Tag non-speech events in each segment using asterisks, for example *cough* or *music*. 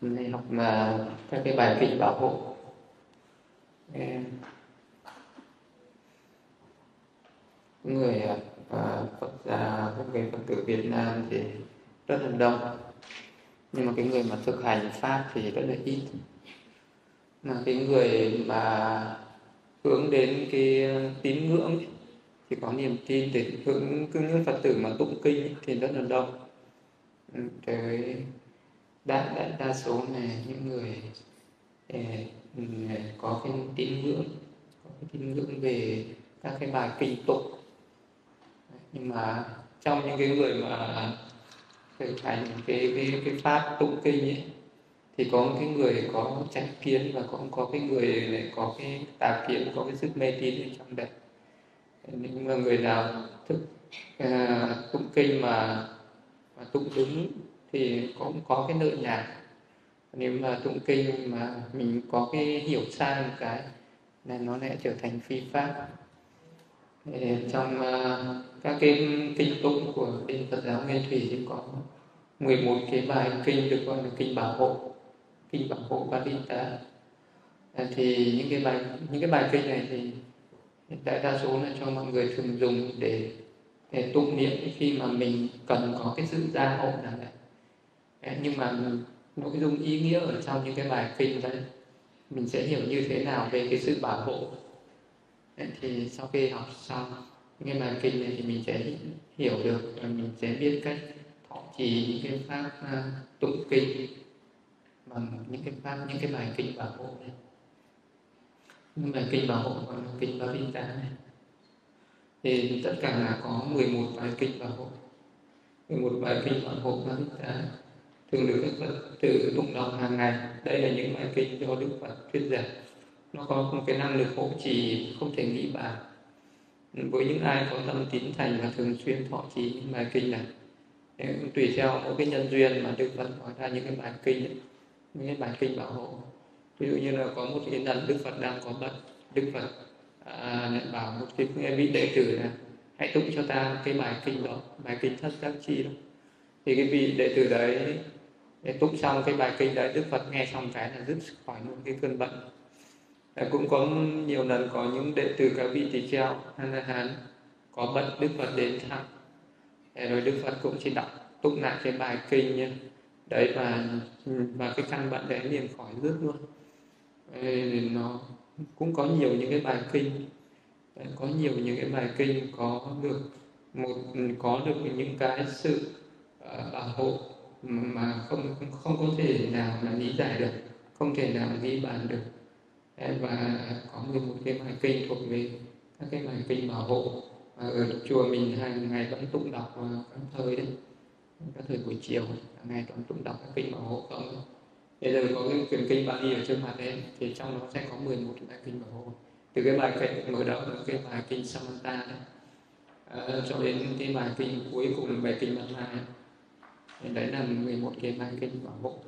hôm nay học mà các cái bài kinh bảo hộ. Người à, và Phật gia, các người Phật tử Việt Nam thì rất là đông. Nhưng mà cái người mà thực hành pháp thì rất là ít. Mà cái người mà hướng đến cái à, tín ngưỡng thì có niềm tin để hướng, cứ những Phật tử mà tụng kinh thì rất là đông. Ừ, tới đa, đa, đa số là những ờ, người có cái tín ngưỡng có cái tín ngưỡng về các cái bài kinh tụng nhưng mà trong những cái người mà thực hành cái cái cái pháp tụng kinh ấy thì có cái người có tránh kiến và cũng có cái người lại có cái tà kiến có cái sức mê tín ở trong đấy. Nhưng mà người nào thức uh, tụng kinh mà, mà tụng đúng thì cũng có cái nợ nhạc nếu mà tụng kinh mà mình có cái hiểu sai một cái là nó lại trở thành phi pháp. Trong uh, các cái kinh tụng của kinh Phật giáo Nguyên Thủy thì có 11 cái bài kinh được gọi là kinh bảo hộ kinh bảo hộ Parita à, thì những cái bài những cái bài kinh này thì đại đa số là cho mọi người thường dùng để để tụng niệm khi mà mình cần có cái sự gia hộ nào đấy nhưng mà nội dung ý nghĩa ở trong những cái bài kinh đấy mình sẽ hiểu như thế nào về cái sự bảo hộ? Đấy, thì sau khi học xong những bài kinh này thì mình sẽ hiểu được và mình sẽ biết cách thọ trì những cái pháp uh, tụng kinh bằng những cái pháp những cái bài kinh bảo hộ này. Những bài kinh bảo hộ gọi là vinh Bhavita này. Thì tất cả là có 11 bài kinh bảo hộ. 11 bài kinh bảo hộ Bhavita thường được các Phật tự tụng đọc hàng ngày đây là những bài kinh do Đức Phật thuyết giảng. Nó có một cái năng lực hỗ trì không thể nghĩ bàn với những ai có tâm tín thành và thường xuyên thọ trì những bài kinh này tùy theo mỗi cái nhân duyên mà Đức Phật nói ra những cái bài kinh ấy, những cái bài kinh bảo hộ. Ví dụ như là có một cái lần Đức Phật đang có bận Đức Phật à, lại bảo một cái vị đệ tử là hãy tụng cho ta cái bài kinh đó bài kinh thất giác chi đó. Thì cái vị đệ tử đấy để tụng xong cái bài kinh đấy Đức Phật nghe xong cái là dứt khỏi luôn cái cơn bận. Cũng có nhiều lần có những đệ tử các vị tỳ kheo là hán có bệnh Đức Phật đến thăm. Rồi Đức Phật cũng chỉ đọc tụng lại cái bài kinh nhé đấy và ừ, và cái căn bệnh đấy liền khỏi rước luôn. Ê, nó cũng có nhiều những cái bài kinh. Có nhiều những cái bài kinh có được một có được những cái sự uh, bảo hộ mà không không có thể nào là lý giải được không thể nào ghi bàn được. Và có 11 cái bài kinh thuộc về các cái bài kinh bảo hộ ở chùa mình hàng ngày vẫn tụng đọc vào các thời đấy các thời buổi chiều hàng ngày vẫn tụng đọc các kinh bảo hộ không bây giờ có cái quyển kinh Bali ở trước mặt em thì trong đó sẽ có 11 bài kinh bảo hộ. Từ cái bài kinh mở đầu là cái bài kinh Samanta đấy. À, cho đến cái bài kinh cuối cùng là bài kinh Bát Mai đấy là 11 cái bài kinh bảo hộ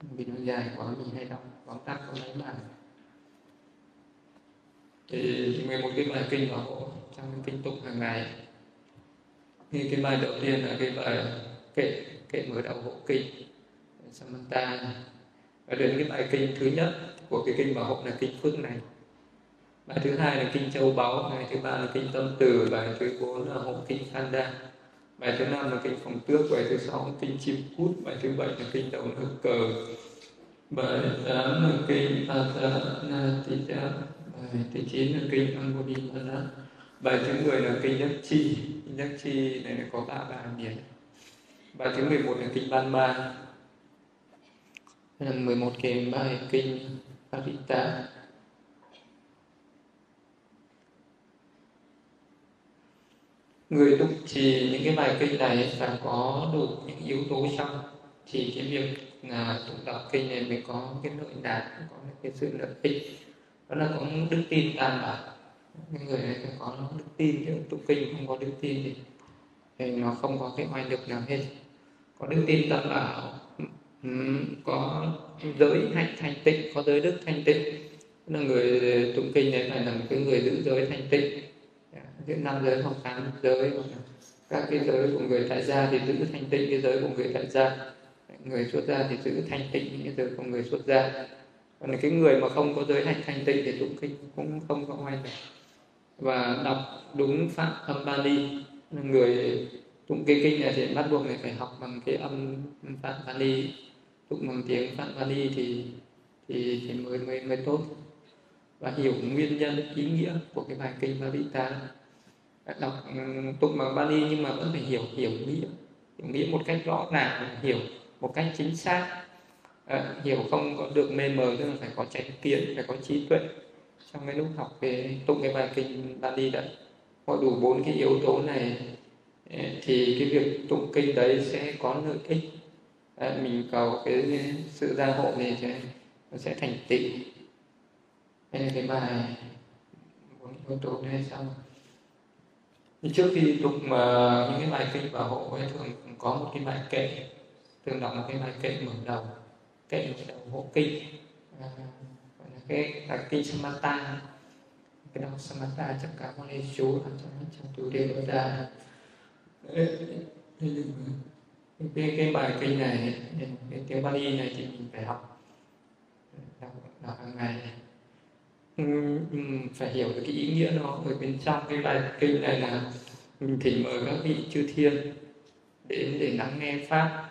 vì nó dài quá, mình hay đọc tóm tắt có mấy bài. Thì 11 cái bài kinh bảo hộ trong kinh tụng hàng ngày. Như cái bài đầu tiên là cái bài kệ kệ mở đầu hộ kinh Samanta và đến cái bài kinh thứ nhất của cái kinh bảo hộ là kinh phước này. Bài thứ hai là kinh châu báu, bài thứ ba là kinh tâm từ, bài thứ bốn là hộ kinh khanda bài thứ năm là kinh phòng tước, bài thứ sáu là kinh chim cút, bài thứ bảy là kinh đầu nước cờ. Bài tám là kinh Atanatika bài thứ chín là kinh Ambodhimana bài thứ mười là kinh Nhất Chi. Kinh Nhất Chi này có ba bài miền. Bài thứ mười một là kinh Ban Ma là mười một cái bài kinh Parita người tục trì những cái bài kinh này phải có đủ những yếu tố trong thì cái việc là tụng đọc kinh này mới có cái nội đạt có cái sự lợi ích. Đó là có đức tin đảm bảo. Người này phải có đức tin chứ tụng kinh không có đức tin thì, thì nó không có cái oai lực nào hết. Có đức tin đảm bảo có giới hạnh thanh tịnh có giới đức thanh tịnh. Là người tụng kinh này phải là một cái người giữ giới thanh tịnh giữ năm giới hoặc tám giới các cái giới của người tại gia thì giữ thanh tịnh, cái giới của người tại gia. Người xuất gia thì giữ thanh tịnh, cái giới của người xuất gia. Còn cái người mà không có giới hạnh thanh tịnh thì tụng kinh cũng không có oai vẻ và đọc đúng pháp âm Bali người tụng cái kinh này thì bắt buộc người phải học bằng cái âm phạm Bali tụng bằng tiếng phạm Bali thì thì thì mới mới mới tốt. Và hiểu nguyên nhân, ý nghĩa của cái bài kinh Bhavita đọc tụng bằng Bali nhưng mà vẫn phải hiểu hiểu nghĩa hiểu nghĩa một cách rõ ràng hiểu một cách chính xác. À, hiểu không có được mê mờ tức là phải có tránh kiến phải có trí tuệ. Trong cái lúc học về tụng cái bài kinh Bali đã có đủ bốn cái yếu tố này ờ, thì cái việc tụng kinh đấy sẽ có lợi ích. À, mình cầu cái sự gia hộ này sẽ nó sẽ thành tựu. Đây là cái bài bốn yếu tố này xong trước khi tụng uh, ờ, những cái bài kinh bảo hộ ấy thường có một cái bài kệ. Thường đọc một cái bài kệ mở đầu. Kệ mở đầu hộ kinh. À, gọi là cái là kinh Samatha. Cái đầu Samatha trong cả con lê chú trong trong tu đề ra. Ờ, cái, cái bài kinh này cái tiếng Bali này thì mình phải học. Đọc, đọc hàng ngày. Ừ, ừ, phải hiểu được cái ý nghĩa nó ở bên trong cái bài kinh này là mình thỉnh mời các vị chư thiên đến để lắng nghe pháp.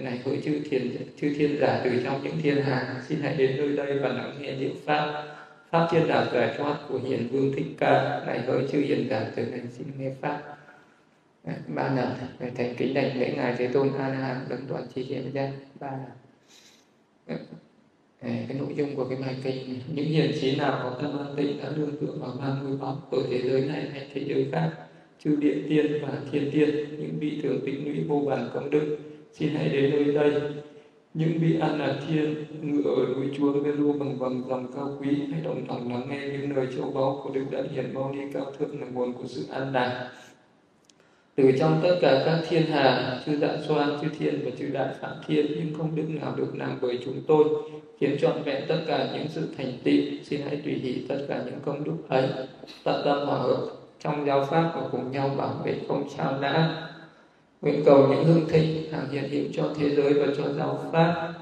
Này hỡi chư thiên chư thiên giả từ trong những thiên hà, xin hãy đến nơi đây và lắng nghe diệu pháp. Pháp thiên đạo giải thoát của hiền vương thích ca, này hỡi chư hiền giả từ này xin nghe pháp. Dạ, ba lần về thành kính đảnh lễ ngài thế tôn a la hán, đấng toàn tri hiện ra ba lần. Dạ, cái nội dung của cái bài kinh những hiền trí nào có tâm an tịnh đã đương tựa vào ba ngôi bóng ở thế giới này hay thế giới khác. Chư địa tiên và thiên tiên, những vị thường tịnh lũy vô bản công đức, xin hãy đến nơi đây. Những vị an là thiên ngựa ở núi chúa Meru bằng vầng dòng cao quý, hãy đồng lòng lắng nghe những lời châu báu của đức đã hiển bao ni cao thượng là nguồn của sự an lạc từ trong tất cả các thiên hà, chư đại xoan, chư thiên và chư đại phạm thiên, nhưng không đức nào được làm bởi chúng tôi, khiến trọn vẹn tất cả những sự thành tựu, xin hãy tùy hỷ tất cả những công đức ấy, tận tâm hòa hợp trong giáo pháp và cùng nhau bảo vệ không sao đã nguyện cầu những hương thịnh hàng hiện hữu cho thế giới và cho giáo pháp.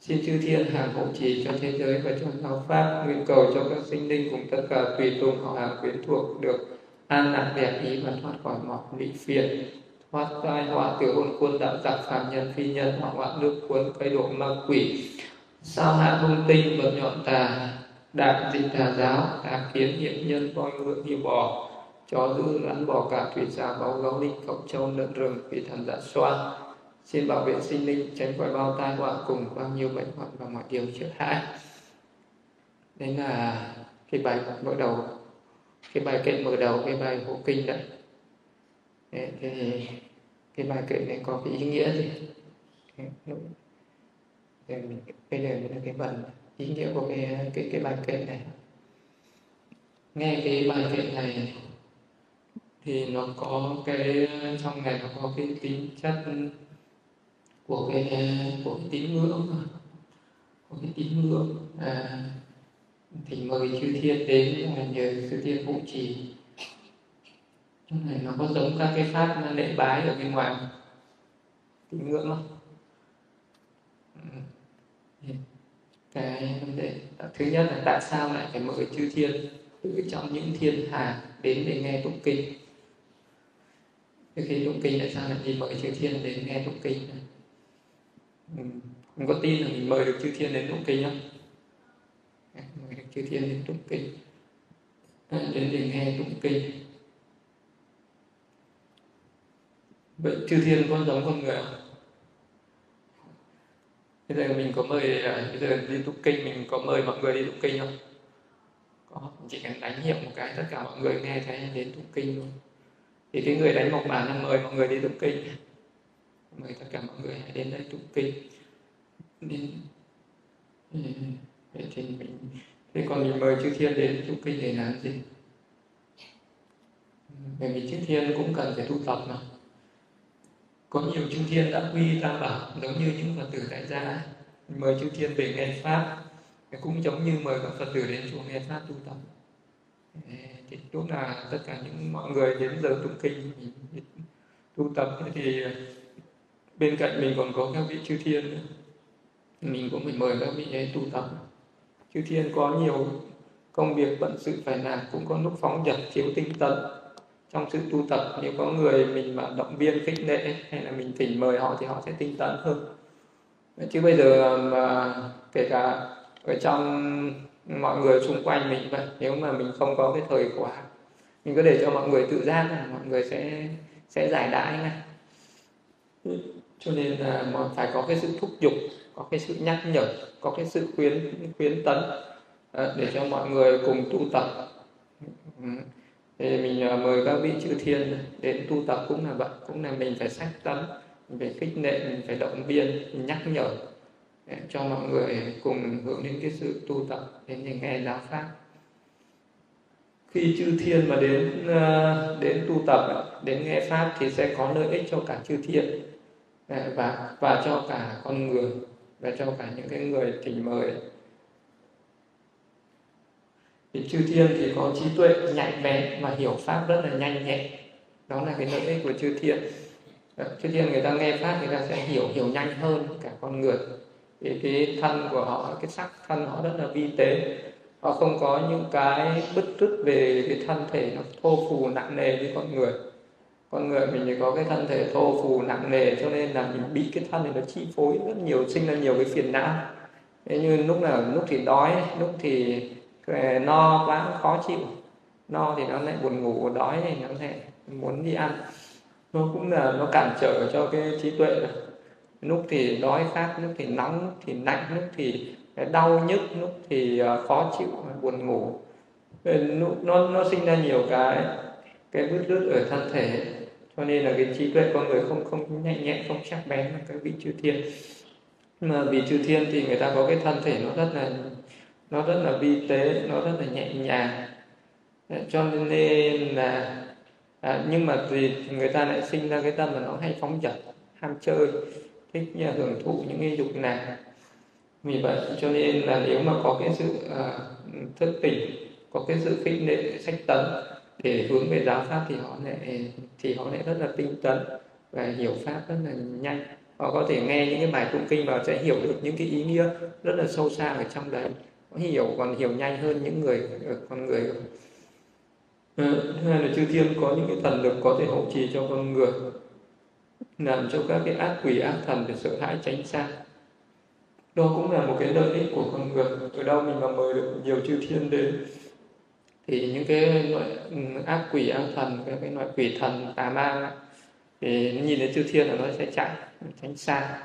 Xin chư thiên hàng hộ trì cho thế giới và cho giáo pháp. Nguyện cầu cho các sinh linh cùng tất cả tùy tùng họ hàng quyến thuộc được an lạc đẹp ý và thoát khỏi mọi vị phiền, thoát tai họa từ hôn quân đạo giặc phàm nhân phi nhân họa hoạn nước cuốn cây độ ma quỷ. Sao hạ thông tinh vật nhọn tà đạp dịch tà giáo, tà kiến hiện nhân voi ngựa như bò. Chó dữ lắn bò cả thủy xà báo gấu linh cộng châu lợn rừng vì thần dạ xoa xin bảo vệ sinh linh, tránh khỏi bao tai họa cùng bao nhiêu bệnh hoạn và mọi điều chết hại đấy là cái bài mở đầu cái bài kệ mở đầu cái bài hộ kinh đấy Thế thì cái bài kệ này có cái ý nghĩa gì? Để mình bây giờ là cái phần ý nghĩa của cái cái cái bài kệ này. Nghe cái bài kệ này thì nó có cái trong này nó có cái tính chất của cái của cái tín ngưỡng của cái tín ngưỡng à, thì mời chư thiên đến là nhờ chư thiên phụ trì. Trong này nó có giống các cái pháp lễ bái ở bên ngoài. Tín ngưỡng không? Ừ. Cái vấn đề thứ nhất là tại sao lại phải mời chư thiên? Từ trong những thiên hà đến để nghe tụng kinh. Khi tụng kinh tại sao lại đi mời chư thiên đến nghe tụng kinh? Ừ. Không có tin là mình mời được chư thiên đến tụng kinh không? Mời chư thiên đến tụng kinh. Đến để nghe tụng kinh. Vậy chư thiên có giống con người không? Bây giờ mình có mời à, bây giờ đi tụng kinh, mình có mời mọi người đi tụng kinh không? Có, chỉ cần đánh hiệu một cái, tất cả mọi người nghe thấy, đến tụng kinh luôn thì cái người đánh mộc bản là mời mọi người đi tụng kinh. Mời tất cả mọi người hãy đến đây tụng kinh. Đến thế thì mình thế còn mình mời chư thiên đến tụng kinh để làm gì? Bởi vì chư thiên cũng cần phải tu tập mà. Có nhiều chư thiên đã quy tam bảo, giống như những phật tử tại gia mời chư thiên về nghe pháp. Cũng giống như mời các phật tử đến chùa nghe pháp tu tập. Thì lúc là tất cả những mọi người đến giờ tụng kinh tu tập. Thì bên cạnh mình còn có các vị chư thiên nữa. Mình cũng phải mời các vị ấy tu tập chư thiên có nhiều công việc bận sự phải làm, cũng có lúc phóng dật thiếu tinh tấn. Trong sự tu tập, nếu có người mình mà động viên, khích lệ, hay là mình thỉnh mời họ thì họ sẽ tinh tấn hơn. Chứ bây giờ mà kể cả ở trong mọi người xung quanh mình vậy, nếu mà mình không có cái thời khóa, mình cứ để cho mọi người tự giác là mọi người sẽ sẽ giải đãi ngay. Cho nên là phải có cái sự thúc giục có cái sự nhắc nhở, có cái sự khuyến khuyến tấn ờ, để cho mọi người cùng tu tập. Ừ. Thì mình ờ, mời các vị chư thiên đến tu tập cũng là vậy, cũng là mình phải sách tấn mình phải khích lệ, mình phải động viên mình nhắc nhở, để cho mọi người cùng hưởng đến cái sự tu tập, đến những nghe giáo pháp. Khi chư thiên mà đến ờ, đến tu tập, đến nghe pháp thì sẽ có lợi ích cho cả chư thiên và và cho cả con người và cho cả những cái người thỉnh mời. Thì chư thiên thì có trí tuệ nhạy bén và hiểu pháp rất là nhanh nhẹn. Đó là cái lợi ích của chư thiên. Chư thiên người ta nghe pháp người ta sẽ hiểu hiểu nhanh hơn cả con người. Thì cái thân của họ, cái sắc thân họ rất là vi tế. Họ không có những cái bứt rứt về cái thân thể nó thô phù, nặng nề như con người con người mình thì có cái thân thể thô phù, nặng nề, cho nên là mình bị cái thân này nó chi phối rất nhiều, sinh ra nhiều cái phiền não. Thế như lúc nào, lúc thì đói, lúc thì ờ, no quá, khó chịu. No thì nó lại buồn ngủ, đói thì nó lại muốn đi ăn. Nó cũng là, nó cản trở cho cái trí tuệ lúc thì đói khát, lúc thì nóng, lúc thì lạnh, lúc thì đau nhức, lúc thì ờ, khó chịu, buồn ngủ. Nó nó sinh ra nhiều cái cái bứt rứt ở thân thể cho nên là cái trí tuệ con người không không nhạy nhẹ không chắc bén là các vị chư thiên. Mà vì chư thiên thì người ta có cái thân thể nó rất là nó rất là vi tế nó rất là nhẹ nhàng. Cho nên là à, nhưng mà vì người ta lại sinh ra cái tâm là nó hay phóng dật ham chơi thích như hưởng thụ những cái dục nào vì vậy cho nên là nếu mà có cái sự à, thức tỉnh có cái sự khích lệ sách tấn thì hướng về giáo pháp thì họ lại, thì họ lại rất là tinh tấn và hiểu pháp rất là nhanh. Họ có thể nghe những cái bài tụng kinh và sẽ hiểu được những cái ý nghĩa rất là sâu xa ở trong đấy. Họ hiểu, còn hiểu nhanh hơn những người, con người. Ờ, Thứ hai là chư thiên có những cái thần lực có thể hỗ trì cho con người, làm cho các cái ác quỷ, ác thần để sợ hãi tránh xa. Đó cũng là một cái lợi ích của con người. Ở đâu mình mà mời được nhiều chư thiên đến? Thì những cái loại ừ, ác quỷ ác thần cái, cái loại quỷ thần tà ma thì nó nhìn thấy chư thiên là nó sẽ chạy tránh xa.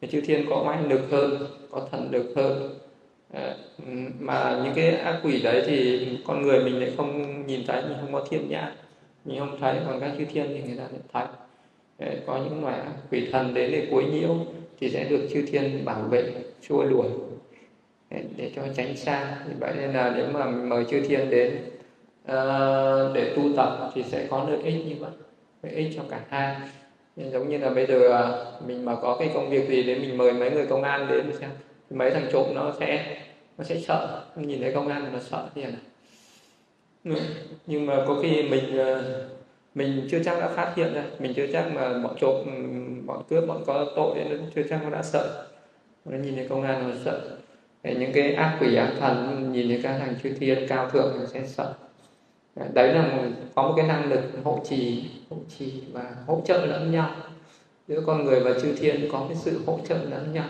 Thì chư thiên có oai lực hơn có thần lực hơn. Ờ, mà những cái ác quỷ đấy thì con người mình lại không nhìn thấy mình không có thiên nhãn mình không thấy còn các chư thiên thì người ta lại thấy. Ờ, có những loại quỷ thần đến để quấy nhiễu thì sẽ được chư thiên bảo vệ xua đuổi để cho tránh xa. Vậy nên là nếu mà mời chư thiên đến uh, để tu tập thì sẽ có lợi ích như vậy lợi ích cho cả hai. Nên giống như là bây giờ à, mình mà có cái công việc gì đấy mình mời mấy người công an đến xem thì mấy thằng trộm nó sẽ nó sẽ sợ. Nhìn thấy công an nó sợ thì là. nhưng mà có khi mình ờ, mình chưa chắc đã phát hiện ra. Mình chưa chắc mà bọn trộm bọn cướp bọn có tội nó chưa chắc nó đã sợ. Nó nhìn thấy công an nó sợ những cái ác quỷ ác thần nhìn thấy các thằng chư thiên cao thượng thì sẽ sợ. Đấy là một, có một cái năng lực hỗ trì hỗ trì và hỗ trợ lẫn nhau. Giữa con người và chư thiên có cái sự hỗ trợ lẫn nhau.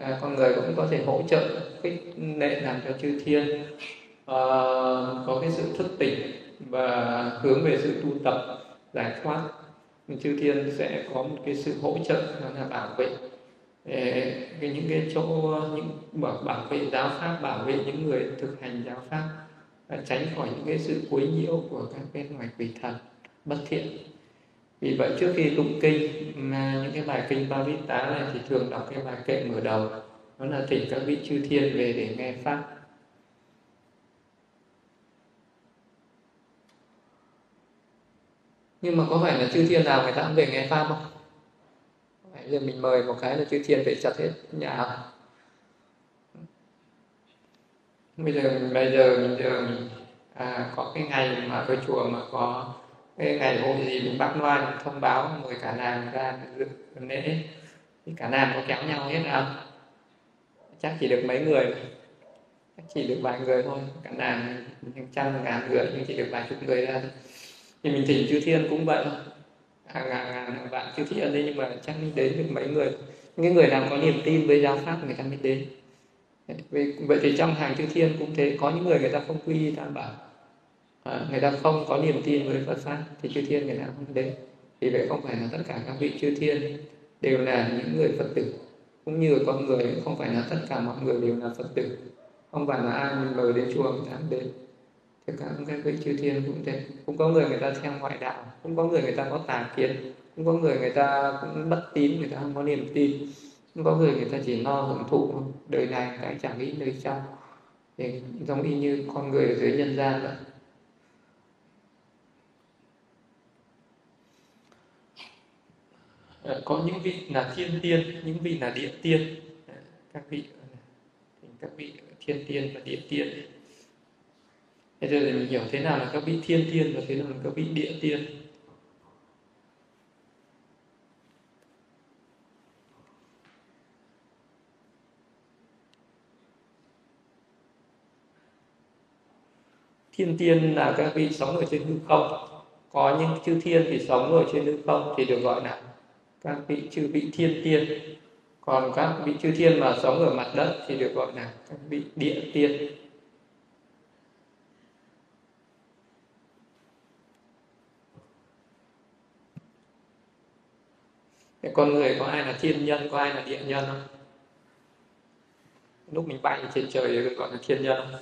À, con người cũng có thể hỗ trợ khích lệ làm cho chư thiên à, có cái sự thức tỉnh và hướng về sự tu tập giải thoát. Chư thiên sẽ có một cái sự hỗ trợ là bảo vệ cái những cái chỗ những bảo, bảo vệ giáo pháp bảo vệ những người thực hành giáo pháp tránh khỏi những cái sự quấy nhiễu của các cái loài quỷ thần bất thiện. Vì vậy trước khi tụng kinh những cái bài kinh ba tá này thì thường đọc cái bài kệ mở đầu đó là thỉnh các vị chư thiên về để nghe pháp. Nhưng mà có phải là chư thiên nào người ta cũng về nghe pháp không? Giờ mình mời một cái là chư thiên về chặt hết nhà. Bây giờ bây giờ mình giờ mình à, có cái ngày mà cái chùa mà có cái ngày hội gì mình bác loan thông báo mời cả nàng ra dự lễ. Thì cả nàng có kéo nhau hết không chắc chỉ được mấy người chắc chỉ được vài người thôi. Cả nàng trăm ngàn người nhưng chỉ được vài chục người ra thì mình thỉnh chư thiên cũng vậy thôi hàng ngàn ngàn vạn chư thiên đấy nhưng mà chắc đến được mấy người. Những người nào có niềm tin với giáo pháp người ta mới đến. Vậy thì trong hàng chư thiên cũng thế có những người người ta không quy tam bảo. À, người ta không có niềm tin với Phật pháp thì chư thiên người ta không đến. Vì vậy không phải là tất cả các vị chư thiên đều là những người Phật tử. Cũng như con người không phải là tất cả mọi người đều là Phật tử. Không phải là ai mình mời đến chùa người ta đến tất các các vị chư thiên cũng thế. Cũng có người người ta theo ngoại đạo, cũng có người người ta có tà kiến, cũng có người người ta cũng bất tín, người ta không có niềm tin, cũng có người người ta chỉ lo hưởng thụ đời này cái chẳng nghĩ đời trong thì giống y như con người ở dưới nhân gian vậy. Ờ, có những vị là thiên tiên, những vị là địa tiên. Ờ, các vị các vị thiên tiên và địa tiên thế rồi mình hiểu thế nào là các vị thiên tiên và thế nào là các vị địa tiên. Thiên tiên là các vị sống ở trên hư không. Có những chư thiên thì sống ở trên hư không thì được gọi là các vị chư vị thiên tiên. Còn các vị chư thiên mà sống ở mặt đất thì được gọi là các vị địa tiên. Thế con người có ai là thiên nhân có ai là địa nhân không? Lúc mình bay trên trời gọi là thiên nhân.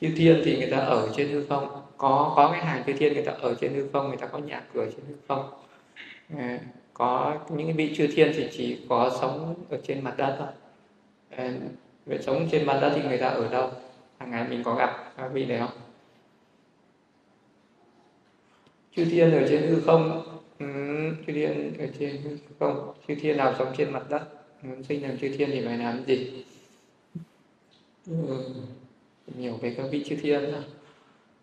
Chư thiên thì người ta ở trên hư không. Có có cái hàng chư thiên người ta ở trên hư không người ta có nhà cửa trên hư không. À, có những vị chư thiên thì chỉ có sống ở trên mặt đất thôi. Ờ, à, về sống trên mặt đất thì người ta ở đâu? Hàng ngày mình có gặp các vị này không? Chư thiên ở trên hư không? Ừ, chư thiên ở trên hư không? Chư thiên nào sống trên mặt đất? Muốn sinh làm chư thiên thì phải làm gì? Ừ, nhiều về các vị chư thiên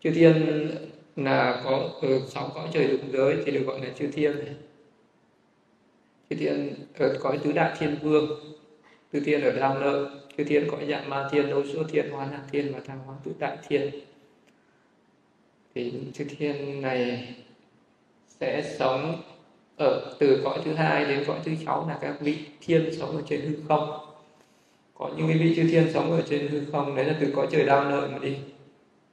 chư thiên là có ở sáu cõi trời dục giới thì được gọi là chư thiên chư thiên ờ, ở cõi tứ đại thiên vương. Chư thiên ở đao nợ chư thiên cõi dạng ma thiên đấu số thiên hoa na thiên và thăng hoa tứ đại thiên thì chư thiên này sẽ sống ở từ cõi thứ hai đến cõi thứ sáu là các vị thiên sống ở trên hư không. Có những cái vị chư thiên sống ở trên hư không đấy là từ cõi trời đau nợ mà đi.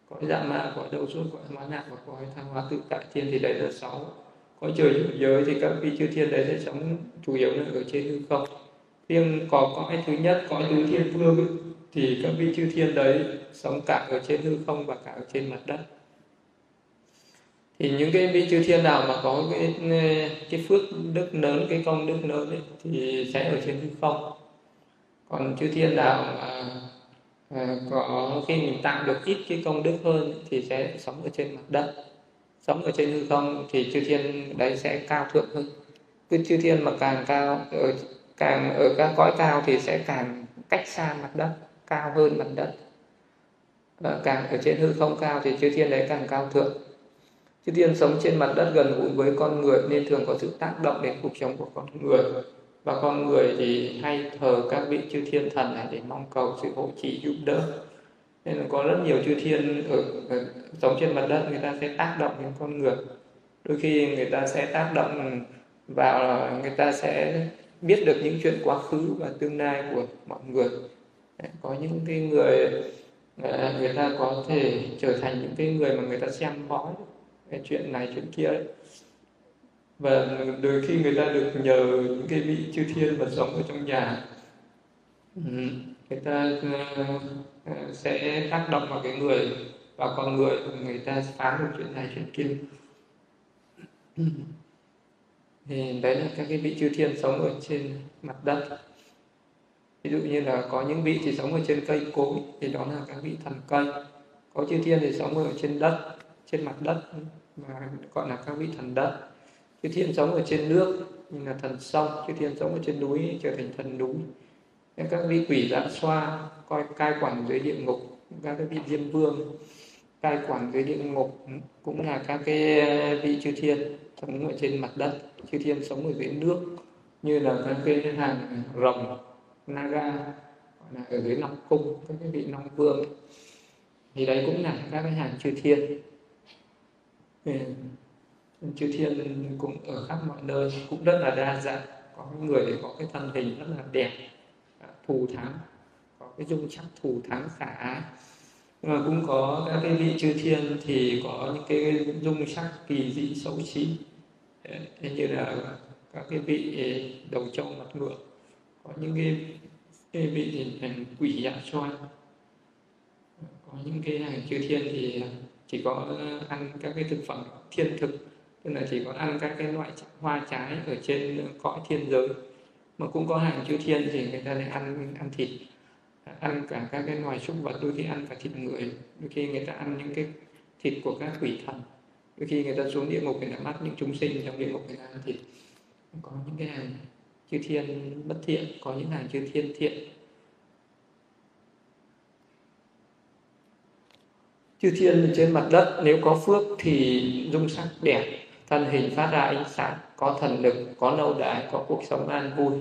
Cõi dạ ma, cõi đầu suốt cõi hóa nạn và cõi thăng hóa tự tại thiên thì đấy là sáu. Cõi trời dục giới thì các vị chư thiên đấy sẽ sống chủ yếu là ở trên hư không. Riêng có cõi thứ nhất cõi tứ thiên vương thì các vị chư thiên đấy sống cả ở trên hư không và cả ở trên mặt đất thì những cái vị chư thiên nào mà có cái ừ, cái phước đức lớn cái công đức lớn ấy, thì sẽ ở trên hư không. Còn chư thiên nào mà à, có khi mình tạo được ít cái công đức hơn thì sẽ sống ở trên mặt đất. Sống ở trên hư không thì chư thiên đấy sẽ cao thượng hơn. Cứ chư thiên mà càng cao ở càng ở các cõi cao thì sẽ càng cách xa mặt đất cao hơn mặt đất. Và càng ở trên hư không cao thì chư thiên đấy càng cao thượng chư thiên sống trên mặt đất gần gũi với con người nên thường có sự tác động đến cuộc sống của con người. Và con người thì hay thờ các vị chư thiên thần này để mong cầu sự hỗ trợ, giúp đỡ. Nên là có rất nhiều chư thiên ở, ở sống trên mặt đất người ta sẽ tác động đến con người. Đôi khi người ta sẽ tác động vào người ta sẽ biết được những chuyện quá khứ và tương lai của mọi người. Có những cái người à, người ta có thể trở thành những cái người mà người ta xem bói cái chuyện này, chuyện kia ấy. Và đôi khi người ta được nhờ những cái vị chư thiên mà sống ở trong nhà. Ừ, người ta ờ, ờ, sẽ tác động vào cái người, vào con người người ta phán được chuyện này, chuyện kia. Thì đấy là các cái vị chư thiên sống ở trên mặt đất. Ví dụ như là có những vị thì sống ở trên cây cối, thì đó là các vị thần cây. Có chư thiên thì sống ở trên đất, trên mặt đất mà gọi là các vị thần đất. Chư thiên sống ở trên nước như là thần sông. Chư thiên sống ở trên núi, trở thành thần núi. Các vị quỷ dạ xoa, coi cai quản dưới địa ngục. Các cái vị diêm vương, cai quản dưới địa ngục cũng là các cái vị chư thiên sống ở trên mặt đất. Chư thiên sống ở dưới nước, như là các cái hàng rồng, naga, gọi là ở dưới long cung, các cái vị long vương. Thì đấy cũng là các cái hàng chư thiên chư thiên cũng ở khắp mọi nơi cũng rất là đa dạng. Có người thì có cái thân hình rất là đẹp à, thù thắng có cái dung chắc thù thắng khả ái. Nhưng mà cũng có các cái vị chư thiên thì có những cái dung sắc kỳ dị xấu xí. Như là các cái vị đầu trâu mặt ngựa. Có những cái, cái vị thì thành quỷ dạ xoan có những cái hàng chư thiên thì chỉ có ờ, ăn các cái thực phẩm thiên thực, tức là chỉ có ăn các cái loại hoa trái ở trên ờ, cõi thiên giới. Mà cũng có hàng chư thiên thì người ta lại ăn ăn thịt. Ăn cả các cái loài súc vật, đôi khi ăn cả thịt người, đôi khi người ta ăn những cái thịt của các quỷ thần. Đôi khi người ta xuống địa ngục người ta bắt những chúng sinh, trong địa ngục người ta ăn thịt. Có những cái hàng chư thiên bất thiện, có những hàng chư thiên thiện. Chư thiên trên mặt đất nếu có phước thì dung sắc đẹp thân hình phát ra ánh sáng có thần lực có lâu đài có cuộc sống an vui.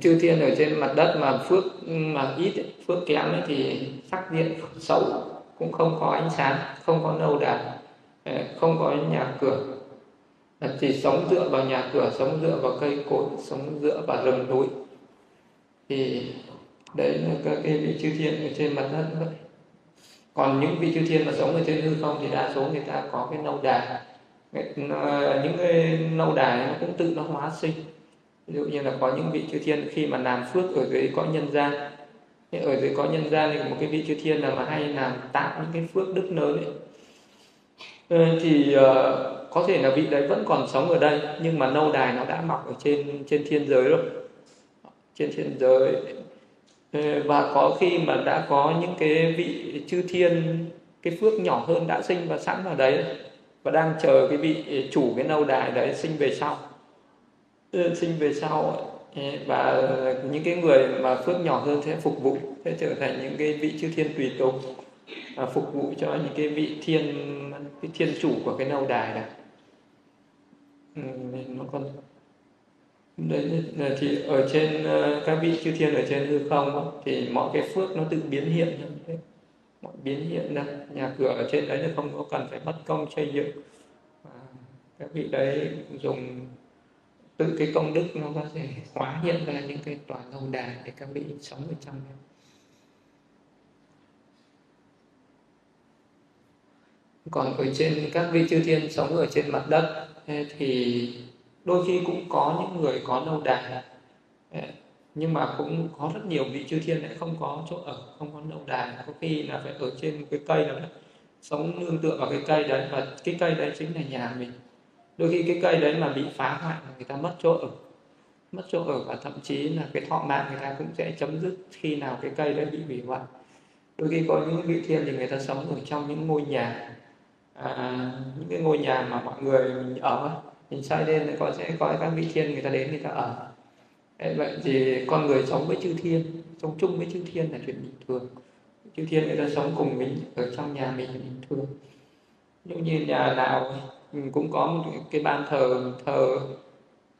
Chư thiên ở trên mặt đất mà phước mà ít phước kém ấy, thì sắc diện xấu cũng không có ánh sáng không có lâu đài ờ, không có nhà cửa. Chỉ sống dựa vào nhà cửa sống dựa vào cây cối sống dựa vào rừng núi. Thì đấy là các cái vị chư thiên ở trên mặt đất vậy còn những vị chư thiên mà sống ở trên hư không thì đa số người ta có cái nâu đài ờ, những cái nâu đài nó cũng tự nó hóa sinh. Ví dụ như là có những vị chư thiên khi mà làm phước ở dưới cõi nhân gian. Ở dưới cõi nhân gian thì một cái vị chư thiên là mà hay làm tạo những cái phước đức lớn ấy. Ờ, thì uh, có thể là vị đấy vẫn còn sống ở đây nhưng mà nâu đài nó đã mọc ở trên trên thiên giới rồi. Trên thiên giới. Ờ, và có khi mà đã có những cái vị chư thiên, cái phước nhỏ hơn đã sinh và sẵn ở đấy và đang chờ cái vị chủ cái lâu đài đấy sinh về sau. Ừ, sinh về sau ờ, và những cái người mà phước nhỏ hơn sẽ phục vụ, sẽ trở thành những cái vị chư thiên tùy tục và phục vụ cho những cái vị thiên, cái thiên chủ của cái lâu đài ừ, này nó còn đấy là thì ở trên ờ, các vị chư thiên ở trên hư không thì mọi cái phước nó tự biến hiện mọi biến hiện ra. Nhà cửa ở trên đấy nó không có cần phải mất công xây dựng. Và các vị đấy dùng tự cái công đức nó có thể hóa hiện ra những cái tòa lâu đài để các vị sống ở trong đó. còn ở trên, các vị chư thiên sống ở trên mặt đất thì đôi khi cũng có những người có lâu đài ờ, nhưng mà cũng có rất nhiều vị chư thiên lại không có chỗ ở không có lâu đài. Có khi là phải ở trên cái cây nào đấy sống nương tựa vào cái cây đấy và cái cây đấy chính là nhà mình. Đôi khi cái cây đấy mà bị phá hoại người ta mất chỗ ở mất chỗ ở và thậm chí là cái thọ mạng người ta cũng sẽ chấm dứt khi nào cái cây đấy bị hủy hoại. Đôi khi có những vị thiên thì người ta sống ở trong những ngôi nhà à, những cái ngôi nhà mà mọi người mình ở mình xây lên có sẽ có các vị thiên người ta đến, người ta ở. Vậy thì con người sống với chư thiên, sống chung với chư thiên là chuyện bình thường. Chư thiên người ta sống cùng mình, ở trong nhà mình là bình thường. Nếu như nhà nào ừ, cũng có một cái ban thờ thờ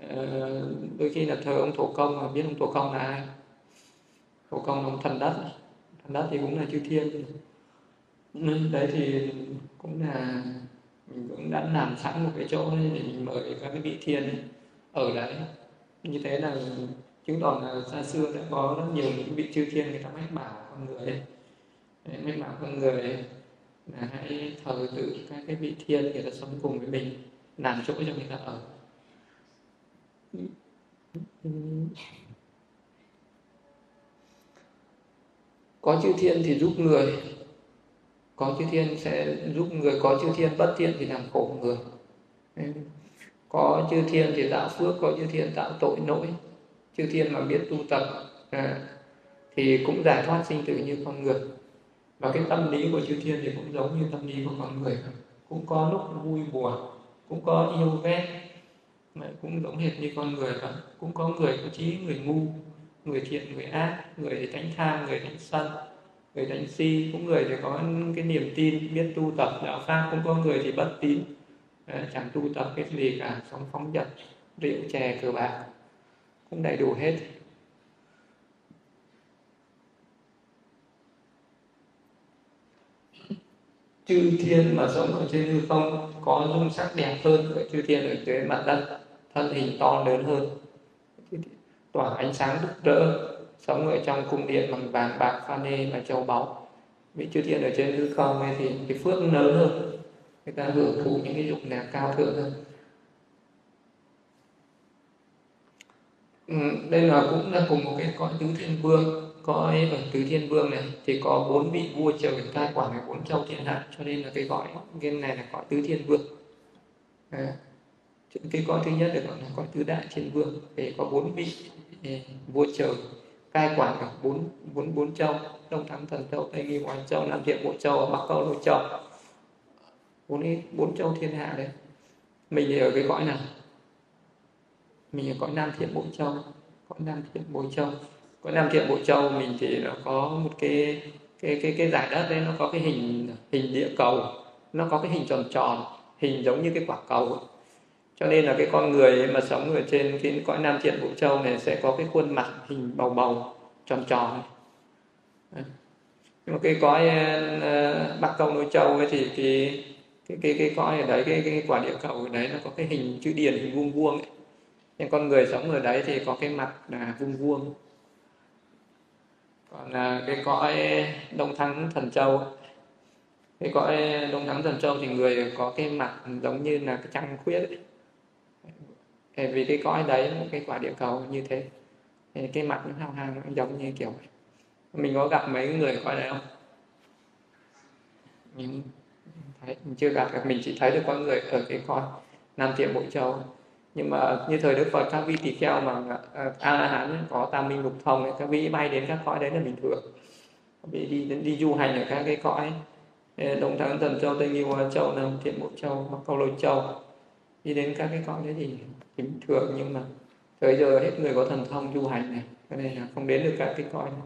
ờ, đôi khi là thờ ông thổ công, mà biết ông thổ công là ai? Thổ công là ông thần đất thần đất thì cũng là chư thiên. Ừ, đấy thì cũng là mình cũng đã làm sẵn một cái chỗ để mình mời các cái vị thiên ở đấy. Như thế là chứng tỏ là xa xưa đã có rất nhiều những vị chư thiên người ta mách bảo con người mách bảo con người là hãy thờ tự các cái vị thiên người ta sống cùng với mình, làm chỗ cho người ta ở. Có chư thiên thì giúp người có chư thiên sẽ giúp người có chư thiên bất thiện thì làm khổ người. Có chư thiên thì tạo phước có chư thiên tạo tội lỗi chư thiên mà biết tu tập à, thì cũng giải thoát sinh tử như con người. Và cái tâm lý của chư thiên thì cũng giống như tâm lý của con người. Cũng có lúc vui buồn cũng có yêu ghét cũng giống hệt như con người và cũng có người có trí người ngu người thiện người ác người tránh tham người tránh sân người đánh si, cũng người thì có cái niềm tin, biết tu tập, đạo pháp, cũng có người thì bất tín. Ờ, chẳng tu tập cái gì cả, sống phóng dật, rượu chè, cờ bạc, cũng đầy đủ hết. *laughs* Chư thiên mà sống ở trên hư không, có dung sắc đẹp hơn của chư thiên ở dưới mặt đất, thân hình to lớn hơn. Tỏa ánh sáng rực rỡ sống ở trong cung điện bằng vàng bạc pha nê và châu báu. Vị chư thiên ở trên hư không ấy thì cái phước lớn hơn. Người ta hưởng thụ những cái dục lạc cao thượng hơn. Ừ, đây là cũng là cùng một cái cõi tứ thiên vương. Cõi ở tứ thiên vương này thì có bốn vị vua trời cai quản ở bốn châu thiên hạ. Cho nên là cái gọi cái này là cõi tứ thiên vương. À, cái cõi thứ nhất được gọi là cõi tứ đại thiên vương. Thì có bốn vị ừ, vua trời cai quản cả bốn bốn bốn châu. Đông thắng thần châu, tây nghi hoài châu, nam thiện bộ châu bắc câu lô châu. Bốn bốn châu thiên hạ đấy. Mình thì ở cái cõi nào? Mình ở cõi nam thiện bộ châu. Cõi nam thiện bộ châu. Cõi nam thiện bộ châu mình thì nó có một cái cái cái cái giải đất đấy, nó có cái hình hình địa cầu. Nó có cái hình tròn tròn, hình giống như cái quả cầu cho nên là cái con người mà sống ở trên cái cõi nam thiện vũ châu này sẽ có cái khuôn mặt hình bầu bầu tròn tròn nhưng mà cái cõi uh, bắc công núi châu ấy thì cái cái cái cái cõi ở đấy cái, cái quả địa cầu ở đấy nó có cái hình chữ điền hình vuông vuông ấy. nhưng con người sống ở đấy thì có cái mặt là vuông vuông còn là cái cõi đông thắng thần châu cái cõi đông thắng thần châu thì người có cái mặt giống như là cái trăng khuyết ấy vì cái cõi đấy một cái quả địa cầu như thế. Thì cái mặt nó hao hang nó giống như kiểu mình có gặp mấy người cõi đấy không? Nhưng thấy, mình chưa gặp mình chỉ thấy được con người ở cái con nam thiện bội châu. Nhưng mà như thời đức phật các vị tỳ kheo mà ờ, a la hán có tam minh lục thông các vị bay đến các cõi đấy là bình thường các đi đến đi du hành ở các cái cõi đông thắng thần châu tây nghiêu châu nam thiện bộ châu bắc câu lôi châu. Đi đến các cái cõi đấy thì bình thường nhưng mà tới giờ hết người có thần thông du hành này cho nên là không đến được các cái cõi này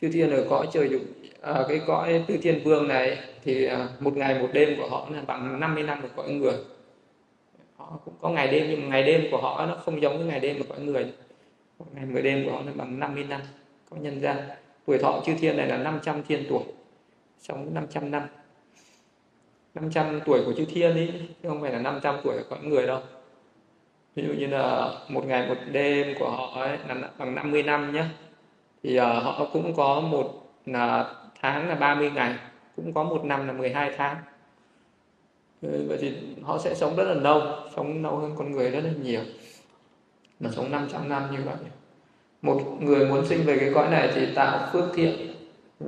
chư thiên ở cõi trời dục à, cái cõi tứ thiên vương này thì à, một ngày một đêm của họ là bằng 50 năm của cõi người. Họ cũng có ngày đêm nhưng mà ngày đêm của họ nó không giống với ngày đêm của cõi người. Một ngày một đêm của họ là bằng 50 năm có nhân gian. Tuổi thọ chư thiên này là 500 thiên tuổi sống 500 năm 500 tuổi của chư thiên ấy chứ không phải là 500 tuổi của con người đâu. Ví dụ như là một ngày một đêm của họ ấy là bằng 50 năm nhé thì uh, họ cũng có một là tháng là 30 ngày cũng có một năm là 12 tháng. Ừ, vậy thì họ sẽ sống rất là lâu sống lâu hơn con người rất là nhiều. Mà sống 500 năm như vậy. Một người muốn sinh về cái cõi này thì tạo phước thiện. Ừ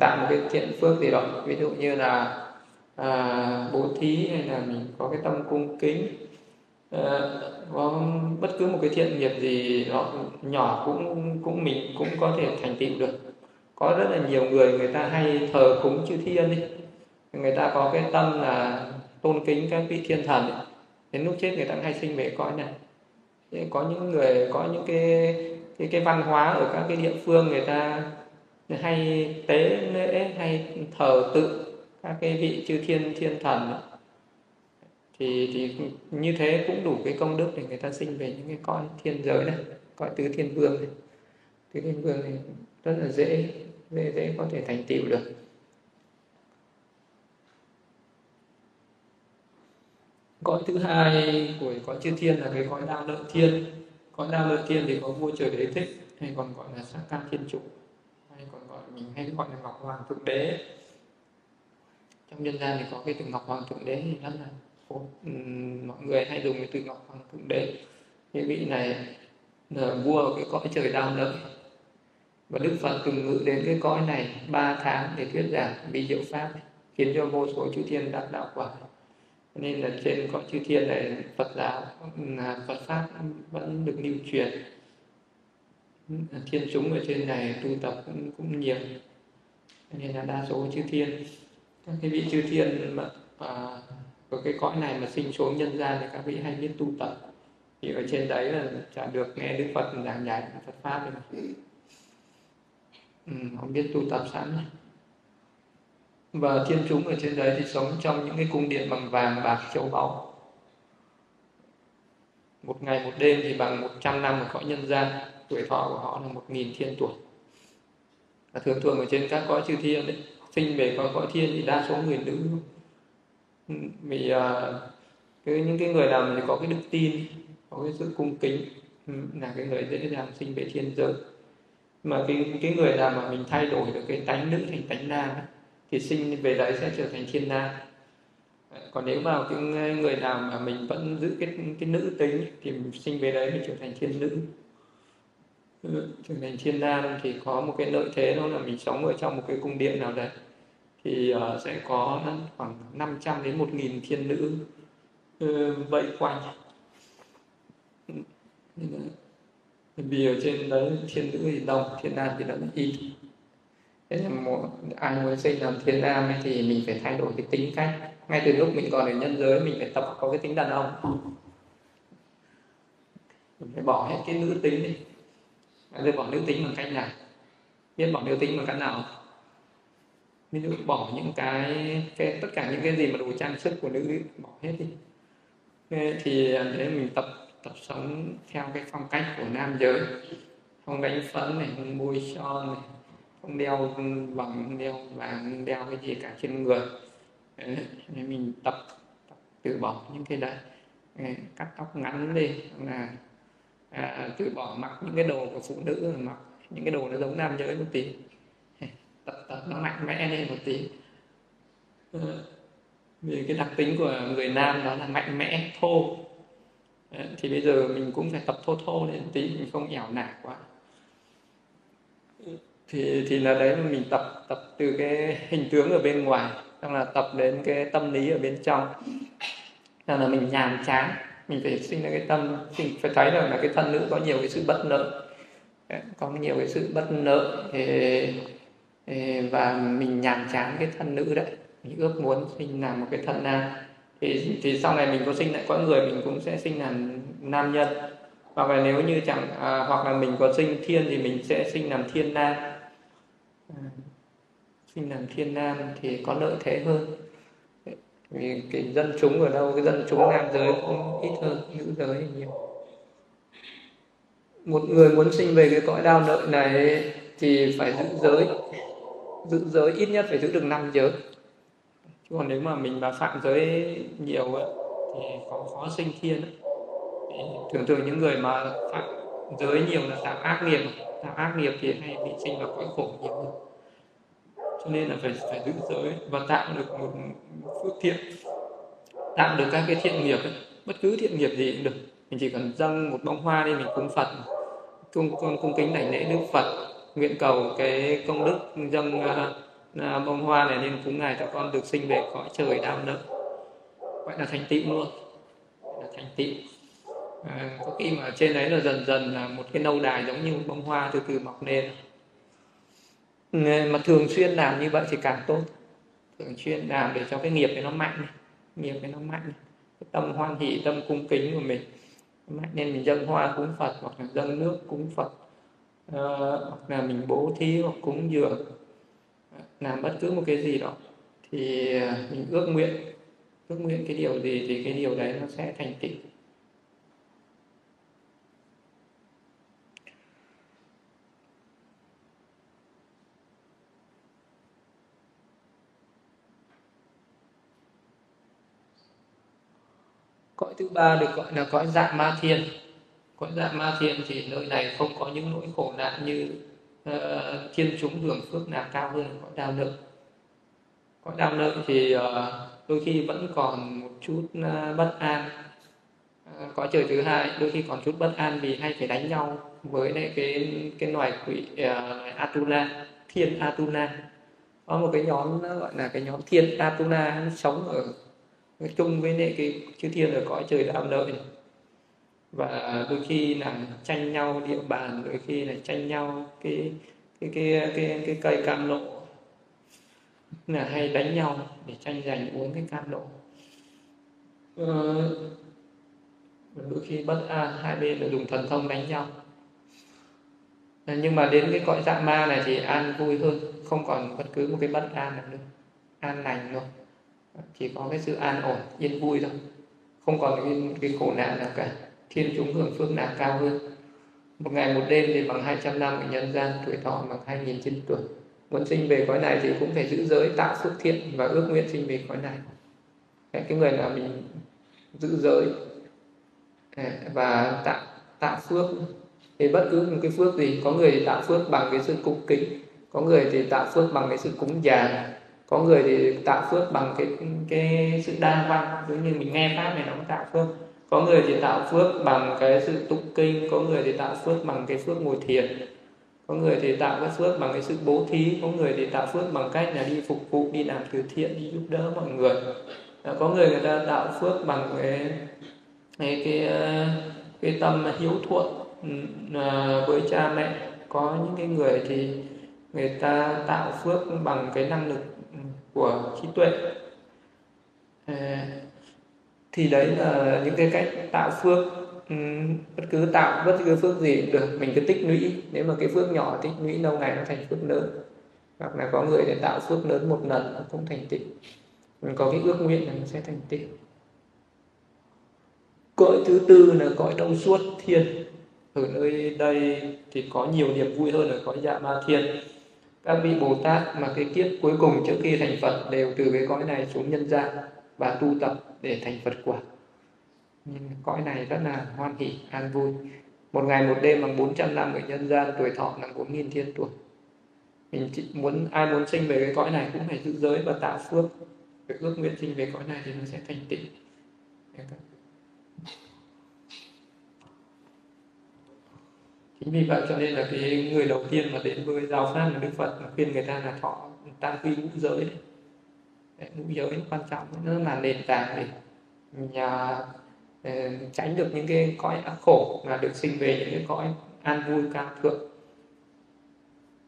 tạo một cái thiện phước gì đó. Ví dụ như là à, bố thí hay là mình có cái tâm cung kính à, có bất cứ một cái thiện nghiệp gì đó nhỏ cũng cũng mình cũng có thể thành tựu được. Có rất là nhiều người người ta hay thờ cúng chư thiên đi người ta có cái tâm là tôn kính các vị thiên thần ấy. đến lúc chết người ta hay sinh về cõi này. Có những người có những cái cái cái văn hóa ở các cái địa phương người ta hay tế lễ hay thờ tự các cái vị chư thiên thiên thần thì thì như thế cũng đủ cái công đức để người ta sinh về những cái con thiên giới này cõi tứ thiên vương này. Tứ thiên vương này rất là dễ dễ dễ có thể thành tựu được. Cõi thứ hai của cõi chư thiên là cái cõi đa lợi thiên. Cõi đa lợi thiên thì có vua trời đế thích, hay còn gọi là sắc can thiên trụ mình hay gọi là ngọc hoàng thượng đế. Trong nhân gian thì có cái từ ngọc hoàng thượng đế thì rất là ừ, mọi người hay dùng cái từ ngọc hoàng thượng đế. Cái vị này là vua cái cõi trời đau đớn và đức phật từng ngự đến cái cõi này ba tháng để thuyết giảng bi diệu pháp, khiến cho vô số chư thiên đắc đạo quả. Nên là trên cõi chư thiên này phật giáo ừ, à, phật pháp vẫn được lưu truyền thiên chúng ở trên này tu tập cũng, cũng nhiều. Nên là đa số chư thiên. Các cái vị chư thiên mà à, ở cái cõi này mà sinh xuống nhân gian thì các vị hay biết tu tập. Thì ở trên đấy là chả được nghe Đức Phật giảng giải Phật pháp này. Ừ, không biết tu tập sẵn này. và thiên chúng ở trên đấy thì sống trong những cái cung điện bằng vàng bạc châu báu. Một ngày một đêm thì bằng 100 năm ở cõi nhân gian tuổi thọ của họ là một nghìn thiên tuổi. Và thường thường ở trên các cõi chư thiên đấy sinh về cõi cõi thiên thì đa số người nữ ừ, vì à, cái, những cái người nào thì có cái đức tin, có cái sự cung kính ừ, là cái người dễ dàng sinh về thiên giới. Mà cái cái người nào mà mình thay đổi được cái tánh nữ thành tánh nam thì sinh về đấy sẽ trở thành thiên nam. Còn nếu vào cái người nào mà mình vẫn giữ cái cái nữ tính thì mình sinh về đấy mình trở thành thiên nữ thì mình thiên nam thì có một cái lợi thế đó là mình sống ở trong một cái cung điện nào đấy. Thì uh, sẽ có khoảng 500 đến 1.000 thiên nữ. Ờ, uh, vây quanh. Vì ở trên đấy thiên nữ thì đông thiên nam thì nó ít. Thế là một ai muốn sinh làm thiên nam ấy, thì mình phải thay đổi cái tính cách. Ngay từ lúc mình còn ở nhân giới mình phải tập có cái tính đàn ông. Mình phải bỏ hết cái nữ tính đi rồi bỏ nữ tính bằng cách nào? Biết bỏ nữ tính bằng cách nào ví dụ bỏ những cái, cái tất cả những cái gì mà đồ trang sức của nữ bỏ hết đi. Thì à, để mình tập tập sống theo cái phong cách của nam giới. Không đánh phấn này không bôi son này không đeo vòng không đeo vàng không đeo cái gì cả trên người. Để mình tập, tập từ bỏ những cái đấy cắt tóc ngắn đi là à, à từ bỏ mặc những cái đồ của phụ nữ mặc những cái đồ nó giống nam giới một tí. *laughs* Tập tập nó mạnh mẽ lên một tí. Ờ, vì cái đặc tính của người nam đó là mạnh mẽ thô. Ờ, thì bây giờ mình cũng phải tập thô thô lên tí mình không ẻo nả quá. Thì thì là đấy mình tập tập từ cái hình tướng ở bên ngoài xong là tập đến cái tâm lý ở bên trong. Là mình nhàm chán mình phải sinh ra cái tâm mình phải thấy rằng là cái thân nữ có nhiều cái sự bất nợ. Có nhiều cái sự bất nợ và mình nhàm chán cái thân nữ đấy. Mình ước muốn sinh làm một cái thân nam. Thì thì sau này mình có sinh lại có người mình cũng sẽ sinh làm nam nhân. Hoặc là nếu như chẳng à, hoặc là mình có sinh thiên thì mình sẽ sinh làm thiên nam. À, sinh làm thiên nam thì có lợi thế hơn vì cái dân chúng ở đâu cái dân chúng nam giới cũng ít hơn nữ giới nhiều. Một người muốn sinh về cái cõi đau nợ này thì phải giữ giới. Giữ giới ít nhất phải giữ được năm giới. Chứ còn nếu mà mình mà phạm giới nhiều thì có khó sinh thiên thường thường những người mà phạm giới nhiều là tạo ác nghiệp. Tạo ác nghiệp thì hay bị sinh vào cõi khổ nhiều hơn cho nên là phải phải giữ giới và tạo được một phước thiện tạo được các cái thiện nghiệp ấy. bất cứ thiện nghiệp gì cũng được. Mình chỉ cần dâng một bông hoa đi mình cúng phật. Cung cung, cung kính đảnh lễ đức phật nguyện cầu cái công đức dâng uh, bông hoa này nên cúng ngài cho con được sinh về cõi trời đau nợ. Gọi là thành tựu luôn. Là thành tựu. À, có khi mà trên đấy là dần dần là một cái nâu đài giống như một bông hoa từ từ mọc lên mà thường xuyên làm như vậy thì càng tốt. Thường xuyên làm để cho cái nghiệp này nó mạnh này. nghiệp này nó mạnh này. cái tâm hoan hỷ tâm cung kính của mình. Mạnh nên mình dâng hoa cúng phật hoặc là dâng nước cúng phật. À, hoặc là mình bố thí hoặc cúng dường. Làm bất cứ một cái gì đó. Thì ờ, mình ước nguyện. Ước nguyện cái điều gì thì cái điều đấy nó sẽ thành tựu. Cõi thứ ba được gọi là cõi dạng ma thiên. Cõi dạng ma thiên thì nơi này không có những nỗi khổ nạn như uh, thiên chúng hưởng phước nào cao hơn cõi đau nợ cõi đau nợ thì uh, đôi khi vẫn còn một chút uh, bất an. Uh, cõi trời thứ hai đôi khi còn chút bất an vì hay phải đánh nhau với lại cái cái loài quỷ uh, Atula thiên Atula. Có một cái nhóm nó gọi là cái nhóm thiên Atula sống ở chung với lại cái chư thiên ở cõi trời đạo lợi. Và đôi khi là tranh nhau địa bàn đôi khi là tranh nhau cái cái cái cái, cái cây cam lộ. Là hay đánh nhau để tranh giành uống cái cam lộ. Ờ, đôi khi bất an hai bên là dùng thần thông đánh nhau. Ờ, nhưng mà đến cái cõi dạ ma này thì an vui hơn không còn bất cứ một cái bất an nào nữa. An lành luôn chỉ có cái sự an ổn yên vui thôi. Không còn cái, cái khổ nạn nào cả. Thiên chúng hưởng phước nạn cao hơn. Một ngày một đêm thì bằng 200 năm ở nhân gian tuổi thọ bằng 2.000 chín tuổi. Muốn sinh về cõi này thì cũng phải giữ giới tạo phước thiện và ước nguyện sinh về cõi này. Cái người nào mình giữ giới à, và tạo tạo phước thì bất cứ một cái phước gì có người thì tạo phước bằng cái sự cung kính có người thì tạo phước bằng cái sự cúng dường có người thì tạo phước bằng cái cái sự đa văn giống như mình nghe pháp này nó cũng tạo phước. Có người thì tạo phước bằng cái sự tụng kinh có người thì tạo phước bằng cái phước ngồi thiền. Có người thì tạo cái phước bằng cái sự bố thí có người thì tạo phước bằng cách là đi phục vụ đi làm từ thiện đi giúp đỡ mọi người. Ờ, có người người ta tạo phước bằng cái cái cái, ờ, cái tâm hiếu thuận à, với cha mẹ. Có những cái người thì người ta tạo phước bằng cái năng lực của trí tuệ. Ờ, thì đấy là những cái cách tạo phước. Ừ, bất cứ tạo bất cứ phước gì cũng được. Mình cứ tích lũy. Nếu mà cái phước nhỏ tích lũy lâu ngày nó thành phước lớn. Hoặc là có người để tạo phước lớn một lần nó cũng thành tựu. Mình có cái ước nguyện là nó sẽ thành tựu. Cõi thứ tư là cõi đông suốt thiên. Ở nơi đây thì có nhiều niềm vui hơn ở cõi dạ ma thiên các vị bồ tát mà cái kiếp cuối cùng trước khi thành phật đều từ cái cõi này xuống nhân gian và tu tập để thành phật quả. Nhưng cõi này rất là hoan hỷ, an vui. Một ngày một đêm bằng 400 năm ở nhân gian, tuổi thọ là 4.000 thiên tuổi. Mình chỉ muốn, ai muốn sinh về cái cõi này cũng phải giữ giới và tạo phước. Cái ước nguyện sinh về cõi này thì nó sẽ thành tựu. Chính vì vậy cho nên là cái người đầu tiên mà đến với giáo pháp là đức phật khuyên người ta là thọ tam quy ngũ giới đấy. ngũ giới nó quan trọng nó là nền tảng để nhà ờ, tránh được những cái cõi ác khổ mà được sinh về những cái cõi an vui cao thượng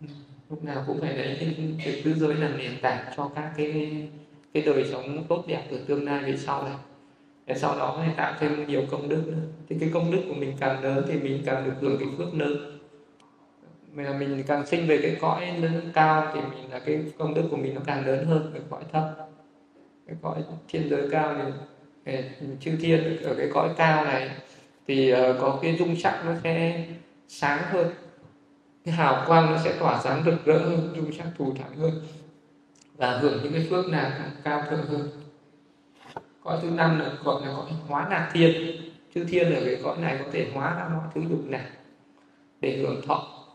ừ, lúc nào cũng phải lấy cái tứ giới là nền tảng cho các cái cái đời sống tốt đẹp từ tương lai về sau này để sau đó mới tạo thêm nhiều công đức nữa. Thì cái công đức của mình càng lớn thì mình càng được hưởng cái phước lớn. Mà mình càng sinh về cái cõi lớn cao thì mình là cái công đức của mình nó càng lớn hơn cái cõi thấp. Cái cõi thiên giới cao thì chư thiên ở cái cõi cao này thì ờ, có cái dung sắc nó sẽ sáng hơn. Cái hào quang nó sẽ tỏa sáng rực rỡ hơn, dung sắc thù thắng hơn. Và hưởng những cái phước nào cao thượng hơn cõi thứ năm là gọi là cõi hóa nạc thiên chư thiên ở cái cõi này có thể hóa ra mọi thứ dục này, để hưởng thọ.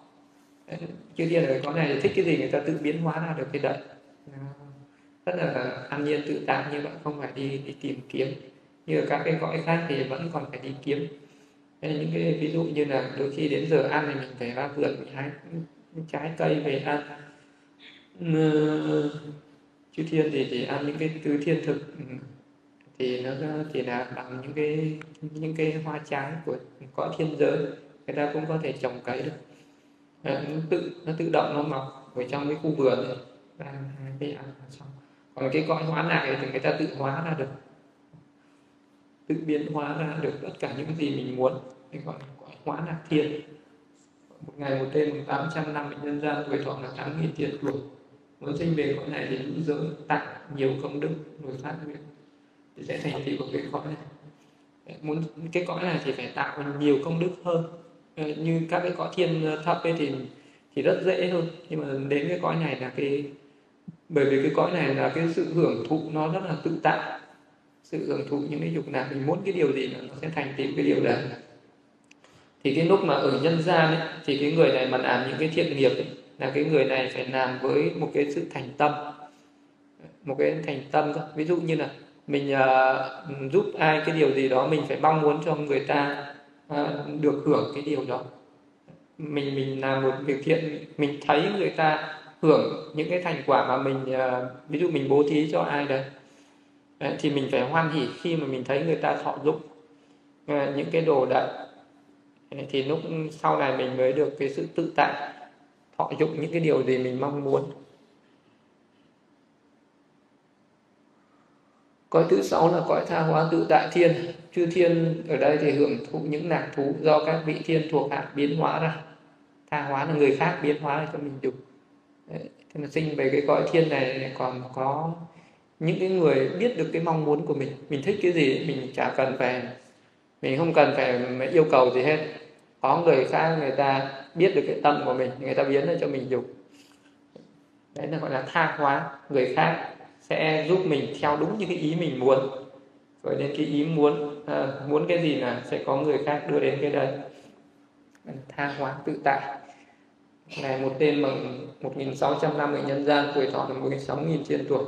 Chư thiên ở cái cõi này thích cái gì người ta tự biến hóa ra được cái đấy. Rất là an nhiên, tự tại như vậy, không phải đi đi tìm kiếm. Như ở các cái cõi khác thì vẫn còn phải đi kiếm. Nên những cái ví dụ như là đôi khi đến giờ ăn thì mình phải ra vườn, mình hái trái cây về ăn. Chư thiên thì chỉ ăn những cái thứ thiên thực thì nó chỉ là bằng những cái những cái hoa trái của cõi thiên giới. Người ta cũng có thể trồng cấy được. Ờ, nó tự nó tự động nó mọc ở trong cái khu vườn này. À, cái ăn xong. Còn cái cõi hóa này thì người ta tự hóa ra được. Tự biến hóa ra được tất cả những gì mình muốn. Cái gọi là cõi hóa lạc thiên. Một ngày một đêm 800 năm nhân gian tuổi thọ là tám nghìn thiên tuổi muốn sinh về cõi này thì giữ giới tặng nhiều công đức rồi phát nguyện thì sẽ thành tựu của cái cõi này. Muốn cái cõi này thì phải tạo nhiều công đức hơn. Ờ, như các cái cõi thiên thấp ấy thì thì rất dễ hơn. Nhưng mà đến cái cõi này là cái bởi vì cái cõi này là cái sự hưởng thụ nó rất là tự tại. Sự hưởng thụ những cái dục nào mình muốn cái điều gì nó sẽ thành tựu cái điều đấy. Thì cái lúc mà ở nhân gian ấy, thì cái người này mà làm những cái thiện nghiệp ấy, là cái người này phải làm với một cái sự thành tâm. Một cái thành tâm ví dụ như là mình uh, giúp ai cái điều gì đó mình phải mong muốn cho người ta uh, được hưởng cái điều đó. Mình mình làm một việc thiện mình thấy người ta hưởng những cái thành quả mà mình uh, ví dụ mình bố thí cho ai đấy đấy, thì mình phải hoan hỉ khi mà mình thấy người ta thọ dụng uh, những cái đồ đấy thì lúc sau này mình mới được cái sự tự tại thọ dụng những cái điều gì mình mong muốn. Cõi thứ sáu là cõi tha hóa tự tại thiên. Chư thiên ở đây thì hưởng thụ những lạc thú do các vị thiên thuộc hạ biến hóa ra. Tha hóa là người khác biến hóa để cho mình dùng Đấy. thế mà sinh về cái cõi thiên này còn có những cái người biết được cái mong muốn của mình. Mình thích cái gì, mình chả cần phải, mình không cần phải yêu cầu gì hết. Có người khác người ta biết được cái tâm của mình, người ta biến ra cho mình dùng đấy là gọi là tha hóa người khác sẽ giúp mình theo đúng những cái ý mình muốn. Rồi đến cái ý muốn à, muốn cái gì là sẽ có người khác đưa đến cái đấy. Tha hóa tự tại. Này một tên bằng 1.600 năm ở nhân gian tuổi thọ là 16.000 thiên tuổi.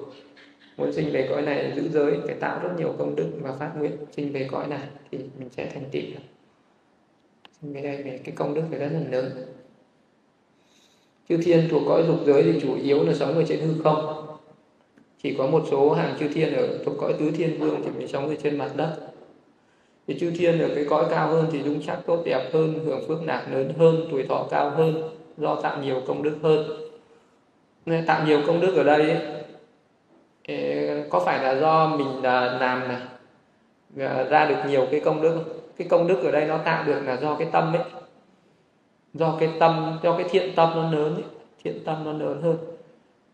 Muốn sinh về cõi này giữ giới phải tạo rất nhiều công đức và phát nguyện. Sinh về cõi này thì mình sẽ thành tựu sinh về đây về cái công đức phải rất là lớn. Chư thiên thuộc cõi dục giới thì chủ yếu là sống ở trên hư không chỉ có một số hàng chư thiên ở thuộc cõi tứ thiên vương thì mới sống ở trên mặt đất. Thì chư thiên ở cái cõi cao hơn thì dung chắc tốt đẹp hơn hưởng phước lạc lớn hơn tuổi thọ cao hơn do tạo nhiều công đức hơn. Nên tạo nhiều công đức ở đây ấy, có phải là do mình là làm này à, ra được nhiều cái công đức cái công đức ở đây nó tạo được là do cái tâm ấy. Do cái tâm do cái thiện tâm nó lớn ấy. thiện tâm nó lớn hơn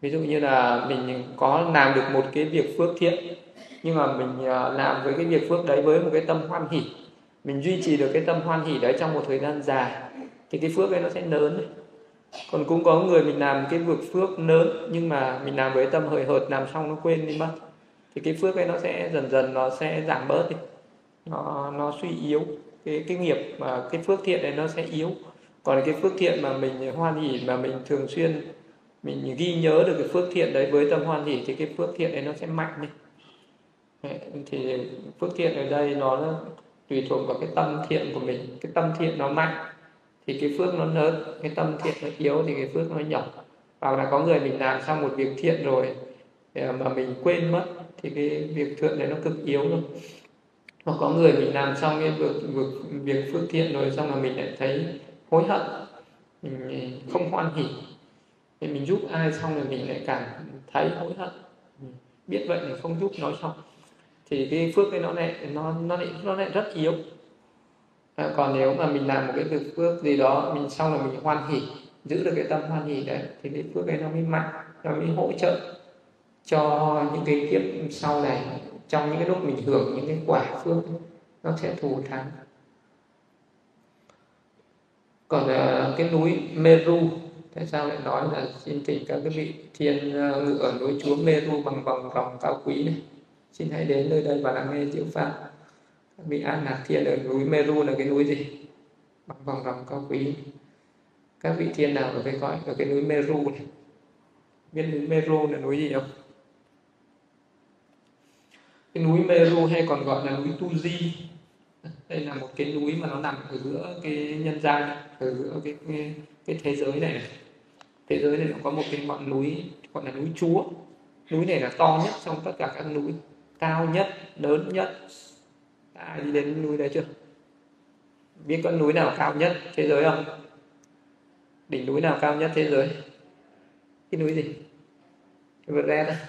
ví dụ như là mình có làm được một cái việc phước thiện, nhưng mà mình ờ, làm với cái việc phước đấy với một cái tâm hoan hỷ, mình duy trì được cái tâm hoan hỷ đấy trong một thời gian dài, thì cái phước ấy nó sẽ lớn còn cũng có người mình làm cái việc phước lớn, nhưng mà mình làm với tâm hời hợt, làm xong nó quên đi mất, thì cái phước ấy nó sẽ dần dần nó sẽ giảm bớt đi. Nó nó suy yếu, cái cái nghiệp mà, cái phước thiện này nó sẽ yếu. Còn cái phước thiện mà mình hoan hỷ mà mình thường xuyên mình ghi nhớ được cái phước thiện đấy với tâm hoan hỷ thì cái phước thiện đấy nó sẽ mạnh đi. Thì phước thiện ở đây nó tùy thuộc vào cái tâm thiện của mình. Cái tâm thiện nó mạnh thì cái phước nó lớn. Cái tâm thiện nó yếu thì cái phước nó nhỏ. Hoặc là có người mình làm xong một việc thiện rồi à, mà mình quên mất thì cái việc thiện này nó cực yếu luôn hoặc có người mình làm xong cái việc, việc, việc phước thiện rồi xong là mình lại thấy hối hận mình không hoan hỉ thì mình giúp ai xong rồi mình lại càng thấy hối hận. Ừ, biết vậy thì không giúp nói xong. Thì cái phước ấy nó lại nó nó lại nó lại rất yếu. À, còn nếu mà mình làm một cái việc phước gì đó mình xong là mình hoan hỉ giữ được cái tâm hoan hỉ đấy thì cái phước ấy nó mới mạnh nó mới hỗ trợ cho những cái kiếp sau này. Trong những cái lúc mình hưởng những cái quả phước nó sẽ thù thắng. Còn uh, cái núi Meru tại sao lại nói là xin thỉnh các cái vị thiên ngự ở núi chúa Meru bằng vòng vòng cao quý này? Xin hãy đến nơi đây và lắng nghe diệu pháp. Các vị an lạc thiên ở núi Meru là cái núi gì? Bằng vòng vòng cao quý. Các vị thiên nào ở cái cõi ở cái núi Meru này? Biết núi Meru là núi gì không? Cái núi Meru hay còn gọi là núi Tuji đây là một cái núi mà nó nằm ở giữa cái nhân gian ở giữa cái, cái cái thế giới này, này thế giới này nó có một cái ngọn núi gọi là núi Chúa. Núi này là to nhất trong tất cả các núi cao nhất lớn nhất. Ai đi đến núi đấy chưa? Biết con núi nào cao nhất thế giới không? Đỉnh núi nào cao nhất thế giới? Cái núi gì? Everest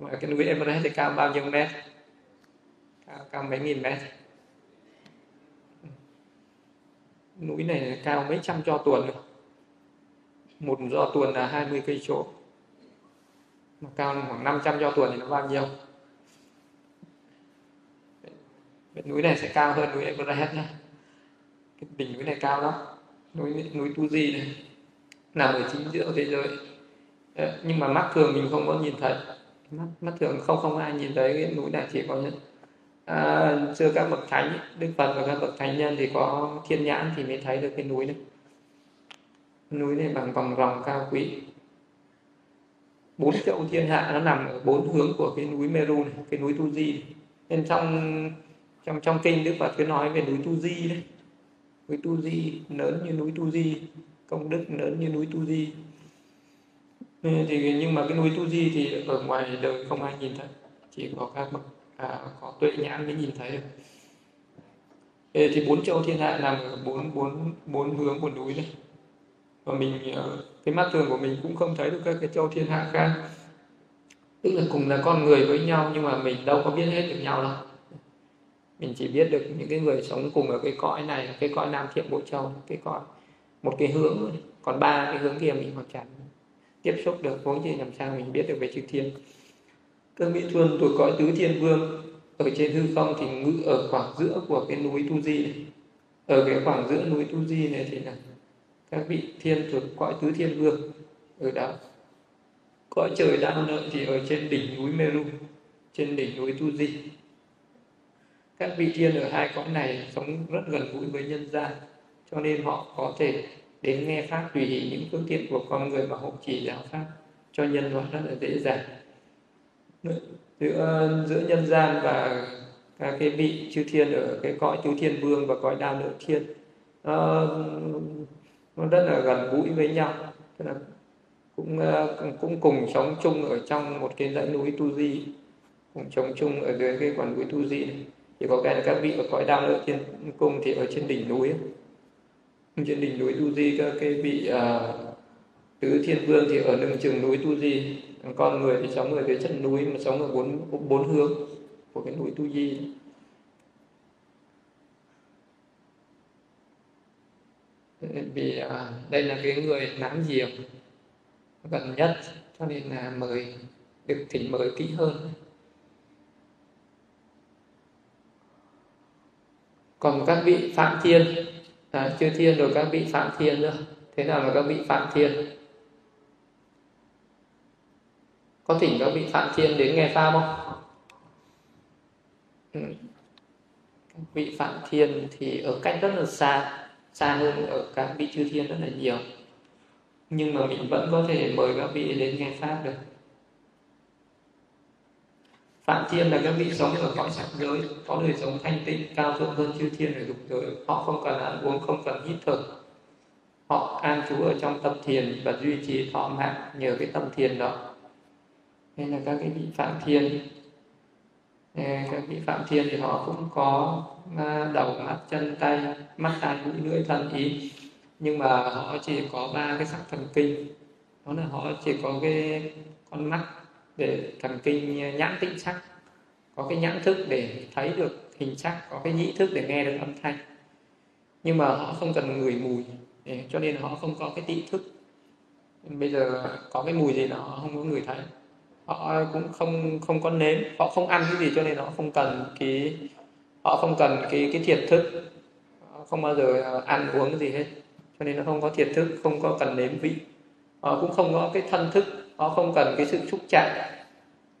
mà cái núi Everest thì cao bao nhiêu mét? Cao, cao mấy nghìn mét? Núi này cao mấy trăm cho tuần một do tuần là 20 cây chỗ, mà cao khoảng 500 giò tuần thì nó bao nhiêu? Bên núi này sẽ cao hơn núi Everest nhé cái đỉnh núi này cao lắm. Núi núi Fuji này. Là ở chính giữa thế giới. Nhưng mà mắt thường mình không có nhìn thấy. Mắt mắt thường không không ai nhìn thấy cái núi này chỉ có những à, xưa các bậc thánh đức phật và các bậc thánh nhân thì có thiên nhãn thì mới thấy được cái núi này núi này bằng vòng vòng cao quý. Bốn châu thiên hạ nó nằm ở bốn hướng của cái núi Meru này cái núi Tu Di nên trong trong trong kinh Đức Phật cứ nói về núi Tu Di đấy. Núi Tu Di lớn như núi Tu Di công đức lớn như núi Tu Di. Thì nhưng mà cái núi Tu Di thì ở ngoài đời không ai nhìn thấy chỉ có các bậc à, có tuệ nhãn mới nhìn thấy được thì bốn châu thiên hạ nằm ở bốn bốn bốn hướng của núi này và mình ờ, cái mắt thường của mình cũng không thấy được các cái châu thiên hạ khác. Tức là cùng là con người với nhau, nhưng mà mình đâu có biết hết được nhau đâu. Mình chỉ biết được những cái người sống cùng ở cái cõi này, cái cõi nam thiện bộ châu, cái cõi, một cái hướng thôi. Còn ba cái hướng kia mình còn chẳng tiếp xúc được vốn gì làm sao mình biết được về chư thiên. Cơ mỹ thuần tuổi cõi tứ thiên vương, ở trên hư không thì ngự ở khoảng giữa của cái núi tu di này. ở cái khoảng giữa núi tu di này thì là các vị thiên thuộc cõi tứ thiên vương ở đó. Cõi trời đang lợi thì ở trên đỉnh núi Meru trên đỉnh núi Tu Di các vị thiên ở hai cõi này sống rất gần gũi với nhân gian cho nên họ có thể đến nghe pháp tùy ý những phương tiện của con người mà hộ chỉ giáo pháp cho nhân loại rất là dễ dàng. Giữa giữa nhân gian và các cái vị chư thiên ở cái cõi tứ thiên vương và cõi đao lợi thiên uh, nó rất là gần gũi với nhau. Tức là ờ, cũng cũng cùng sống chung ở trong một cái dãy núi tu di. Cùng sống chung ở dưới cái quần núi tu di này. Chỉ có cái là các vị ở cõi đam lợi thiên cung thì ở trên đỉnh núi. Trên đỉnh núi tu di các cái vị à, tứ thiên vương thì ở lưng chừng núi tu di. Con người thì sống ở dưới chân núi mà sống ở bốn bốn hướng của cái núi tu di. Vì à, đây là cái người nám giềng gần nhất cho nên là mời được thỉnh mời kỹ hơn. Còn các vị phạm thiên à, chư thiên rồi các vị phạm thiên nữa. Thế nào là các vị phạm thiên? Có thỉnh các vị phạm thiên đến nghe pháp không? Ừ. Các vị phạm thiên thì ở cách rất là xa xa hơn ở các vị chư thiên rất là nhiều nhưng mà mình vẫn có thể mời các vị đến nghe pháp được Phạm Thiên là các vị sống ở cõi sắc giới, có đời sống thanh tịnh, cao thượng hơn chư thiên ở dục giới. Họ không cần ăn uống, không cần hít thở. Họ an trú ở trong tâm thiền và duy trì thọ mạng nhờ cái tâm thiền đó. Nên là các cái vị Phạm Thiên, các vị Phạm Thiên thì họ cũng có à, đầu, mắt, chân, tay, mắt, tai, mũi, lưỡi, thân, ý. Nhưng mà họ chỉ có ba cái sắc thần kinh. Đó là họ chỉ có cái con mắt để thần kinh nhãn tĩnh sắc có cái nhãn thức để thấy được hình sắc có cái nhĩ thức để nghe được âm thanh. Nhưng mà họ không cần ngửi mùi cho nên họ không có cái tị thức. Bây giờ có cái mùi gì đó họ không có người thấy họ cũng không không có nếm họ không ăn cái gì cho nên họ không cần cái họ không cần cái cái thiệt thức. Họ không bao giờ ờ, ăn uống cái gì hết cho nên nó không có thiệt thức không có cần nếm vị. Họ cũng không có cái thân thức họ không cần cái sự xúc chạm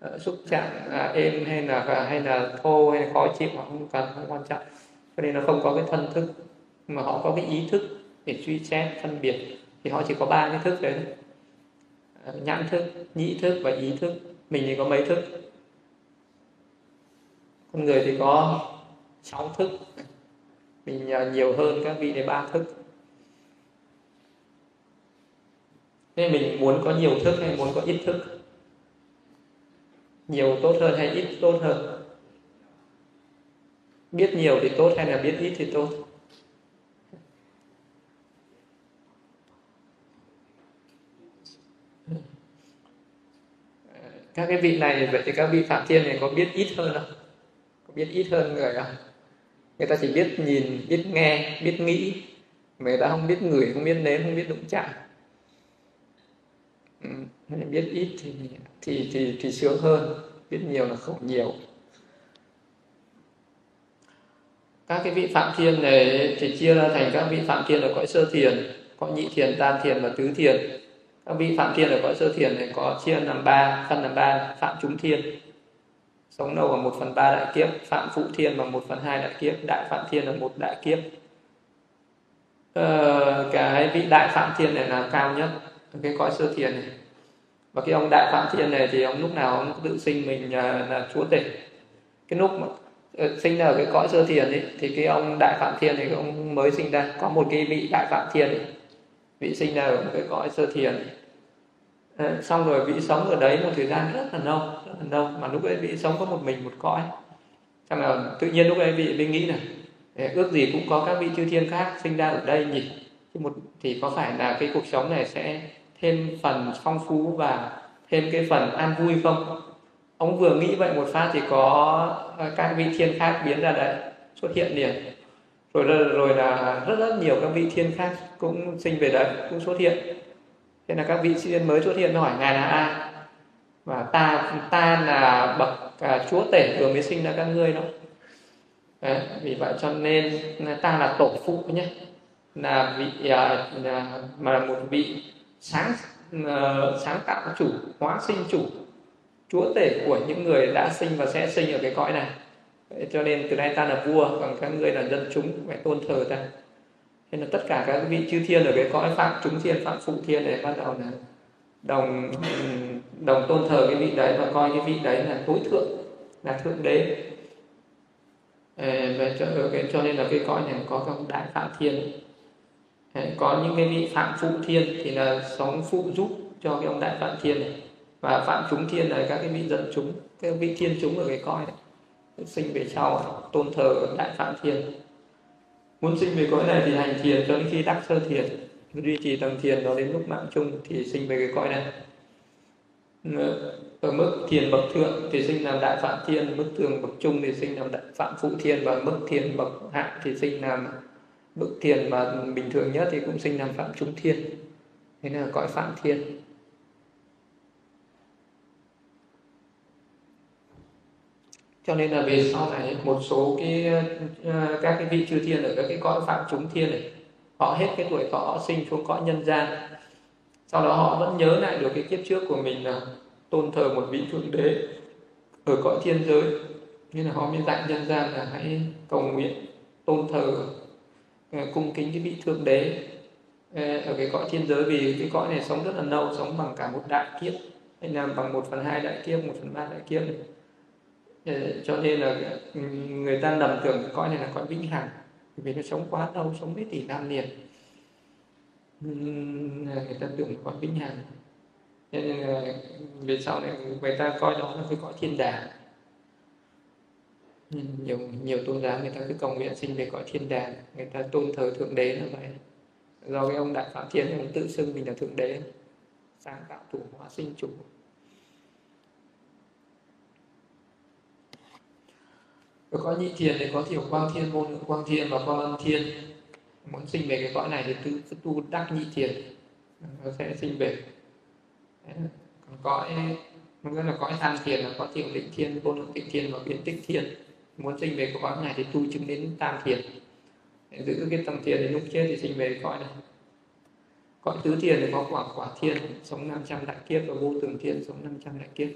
ờ, xúc chạm à, êm hay là à, hay là thô hay là khó chịu họ không cần không quan trọng. Cho nên nó không có cái thân thức mà họ có cái ý thức để suy xét phân biệt. Thì họ chỉ có ba cái thức đấy nhãn thức, nhĩ thức và ý thức. Mình thì có mấy thức? Con người thì có sáu thức. Mình à, nhiều hơn các vị để ba thức. Nên mình muốn có nhiều thức hay muốn có ít thức? Nhiều tốt hơn hay ít tốt hơn? Biết nhiều thì tốt hay là biết ít thì tốt? Các cái vị này vậy thì các vị phạm thiên này có biết ít hơn không? Có biết ít hơn người không? Người ta chỉ biết nhìn biết nghe biết nghĩ. Người ta không biết người không biết nếm không biết đụng chạm. Ừ, biết ít thì thì thì thì sướng hơn. Biết nhiều là khổ nhiều. Các cái vị phạm thiên này thì chia ra thành các vị phạm thiên là cõi sơ thiền cõi nhị thiền tam thiền và tứ thiền các vị phạm thiên ở cõi sơ thiền này có chia làm ba phân làm ba phạm chúng thiên. Sống lâu vào một phần ba đại kiếp phạm phụ thiên bằng một phần hai đại kiếp đại phạm thiên là một đại kiếp. Ờ, cái vị đại phạm thiên này là cao nhất cái cõi sơ thiền này. Và cái ông đại phạm thiên này thì ông lúc nào ông tự sinh mình là, là chúa tể. Cái lúc mà ờ, sinh ra ở cái cõi sơ thiền ấy thì cái ông đại phạm thiên thì ông mới sinh ra. Có một cái vị đại phạm thiên ấy, vị sinh ra ở một cái cõi sơ thiền. À, xong rồi vị sống ở đấy một thời gian rất là lâu rất là lâu. Mà lúc ấy vị sống có một mình một cõi. Chắc là tự nhiên lúc ấy vị mới nghĩ là ước gì cũng có các vị chư thiên khác sinh ra ở đây nhỉ? Thì một thì có phải là cái cuộc sống này sẽ thêm phần phong phú và thêm cái phần an vui không? Ông vừa nghĩ vậy một phát thì có ờ, các vị thiên khác biến ra đấy xuất hiện liền rồi là, rồi là rất rất nhiều các vị thiên khác cũng sinh về đấy cũng xuất hiện. Thế là các vị thiên mới xuất hiện hỏi ngài là ai? Và ta ta là bậc à, chúa tể vừa mới sinh ra các ngươi đó. Đấy, vì vậy cho nên ta là tổ phụ nhé. Là vị à, là, mà là một vị sáng ờ, sáng tạo chủ hóa sinh chủ chúa tể của những người đã sinh và sẽ sinh ở cái cõi này cho nên từ nay ta là vua còn các ngươi là dân chúng phải tôn thờ ta. Nên là tất cả các vị chư thiên ở cái cõi phạm chúng thiên phạm phụ thiên này bắt đầu là đồng đồng tôn thờ cái vị đấy và coi cái vị đấy là tối thượng là thượng đế. Và cho, cho nên là cái cõi này có các đại phạm thiên. Có những cái vị phạm phụ thiên thì là sống phụ giúp cho cái ông đại phạm thiên này. Và phạm chúng thiên là các cái vị dân chúng các vị thiên chúng ở cái cõi này sinh về sau, tôn thờ đại phạm thiên muốn sinh về cõi này thì hành thiền cho đến khi đắc sơ thiền, duy trì tầng thiền đó đến lúc mạng chung thì sinh về cái cõi này. Ở mức thiền bậc thượng thì sinh làm đại phạm thiên mức thường bậc trung thì sinh làm đại phạm phụ thiên và mức thiền bậc hạ thì sinh làm bậc thiền mà bình thường nhất thì cũng sinh làm phạm trung thiên thế là cõi phạm thiên cho nên là về sau này, một số cái ờ, các cái vị chư thiên ở các cái cõi phạm chúng thiên này, họ hết cái tuổi thọ họ sinh xuống cõi nhân gian. Sau đó họ vẫn nhớ lại được cái kiếp trước của mình là tôn thờ một vị thượng đế ở cõi thiên giới. Nên là họ mới dạy nhân gian là hãy cầu nguyện, tôn thờ ờ, cung kính cái vị thượng đế ờ, ở cái cõi thiên giới. Vì cái cõi này sống rất là lâu sống bằng cả một đại kiếp. Hay là bằng một phần hai đại kiếp, một phần ba đại kiếp này cho nên là ừ, người ta lầm tưởng cái cõi này là cõi vĩnh hằng. Vì nó sống quá lâu, sống mấy tỷ năm liền. Ừ, người ta tưởng cõi vĩnh hằng. Nên là về sau này người ta coi đó là cái cõi thiên đàng. Ừ, nhiều nhiều tôn giáo người ta cứ cầu nguyện sinh về cõi thiên đàng. Người ta tôn thờ thượng đế là vậy. Do cái ông đại phạm thiên, ông tự xưng mình là thượng đế. Sáng tạo thủ, hóa sinh chủ. Rồi có nhị thiền thì có thiểu quang thiên, vô lượng quang thiên và quang âm thiên. Muốn sinh về cái cõi này thì tu, tu đắc nhị thiền nó sẽ sinh về. Còn cõi nghĩa là cõi tham thiền là có thiểu định thiên, vô lượng tịnh thiên và biến tích thiên. Muốn sinh về cái cõi này thì tu chứng đến tam thiền. Để giữ cái tầng thiền thì lúc chết thì sinh về cõi này. Cõi tứ thiền thì có quả quả thiên, sống 500 đại kiếp và vô tường thiên sống 500 đại kiếp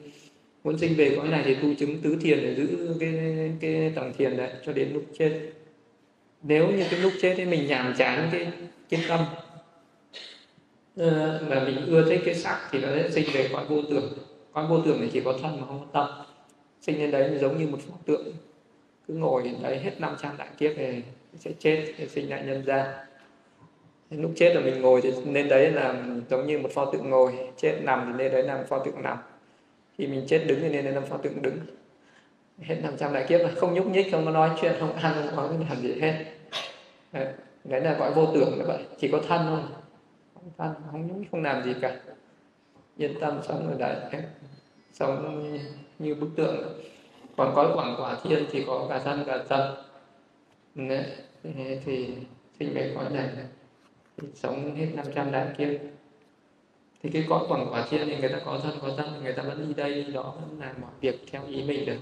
muốn sinh về cõi này thì tu chứng tứ thiền để giữ cái cái tầng thiền đấy cho đến lúc chết. Nếu như cái lúc chết thì mình nhàm chán cái cái tâm ờ, mà mình ưa thích cái sắc thì nó sẽ sinh về cõi vô tưởng. Cõi vô tưởng này chỉ có thân mà không có tâm. Sinh lên đấy giống như một pho tượng. Cứ ngồi đấy hết 500 đại kiếp thì sẽ chết thì sinh lại nhân gian. Lúc chết là mình ngồi thì nên đấy là giống như một pho tượng ngồi. Chết nằm thì nên đấy là một pho tượng nằm thì mình chết đứng thì nên làm pho tượng đứng. Hết 500 đại kiếp không nhúc nhích không có nói chuyện không ăn không có cái làm gì hết. Đấy, đấy là gọi vô tưởng như vậy chỉ có thân thôi. Không thân không nhúc không làm gì cả. Yên tâm sống ở đại sống như bức tượng. Còn có quảng quả thiên thì có cả thân cả tâm đấy, thì sinh về cõi này. Thì sống hết 500 đại kiếp thì cái cõi quảng quả thiên thì người ta có thân có tâm người ta vẫn đi đây đi đó vẫn làm mọi việc theo ý mình được.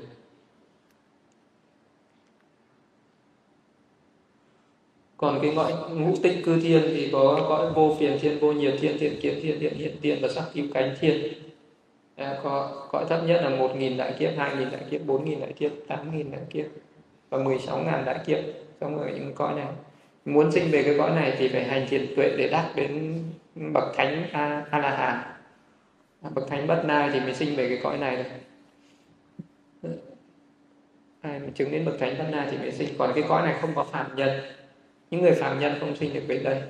Còn cái gọi ngũ tịnh cư thiên thì có cõi vô phiền thiên vô nhiệt thiên thiện kiến thiên thiện hiện thiên và sắc cứu cánh thiên. À, có cõi thấp nhất là một nghìn đại kiếp hai nghìn đại kiếp bốn nghìn đại kiếp tám nghìn đại kiếp và mười sáu ngàn đại kiếp. Trong ở những cõi này muốn sinh về cái cõi này thì phải hành thiền tuệ để đắc đến bậc thánh a, a la hán bậc thánh bất na thì mới sinh về cái cõi này được ai mà chứng đến bậc thánh bất na thì mới sinh. Còn cái cõi này không có phạm nhân. Những người phạm nhân không sinh được về đây.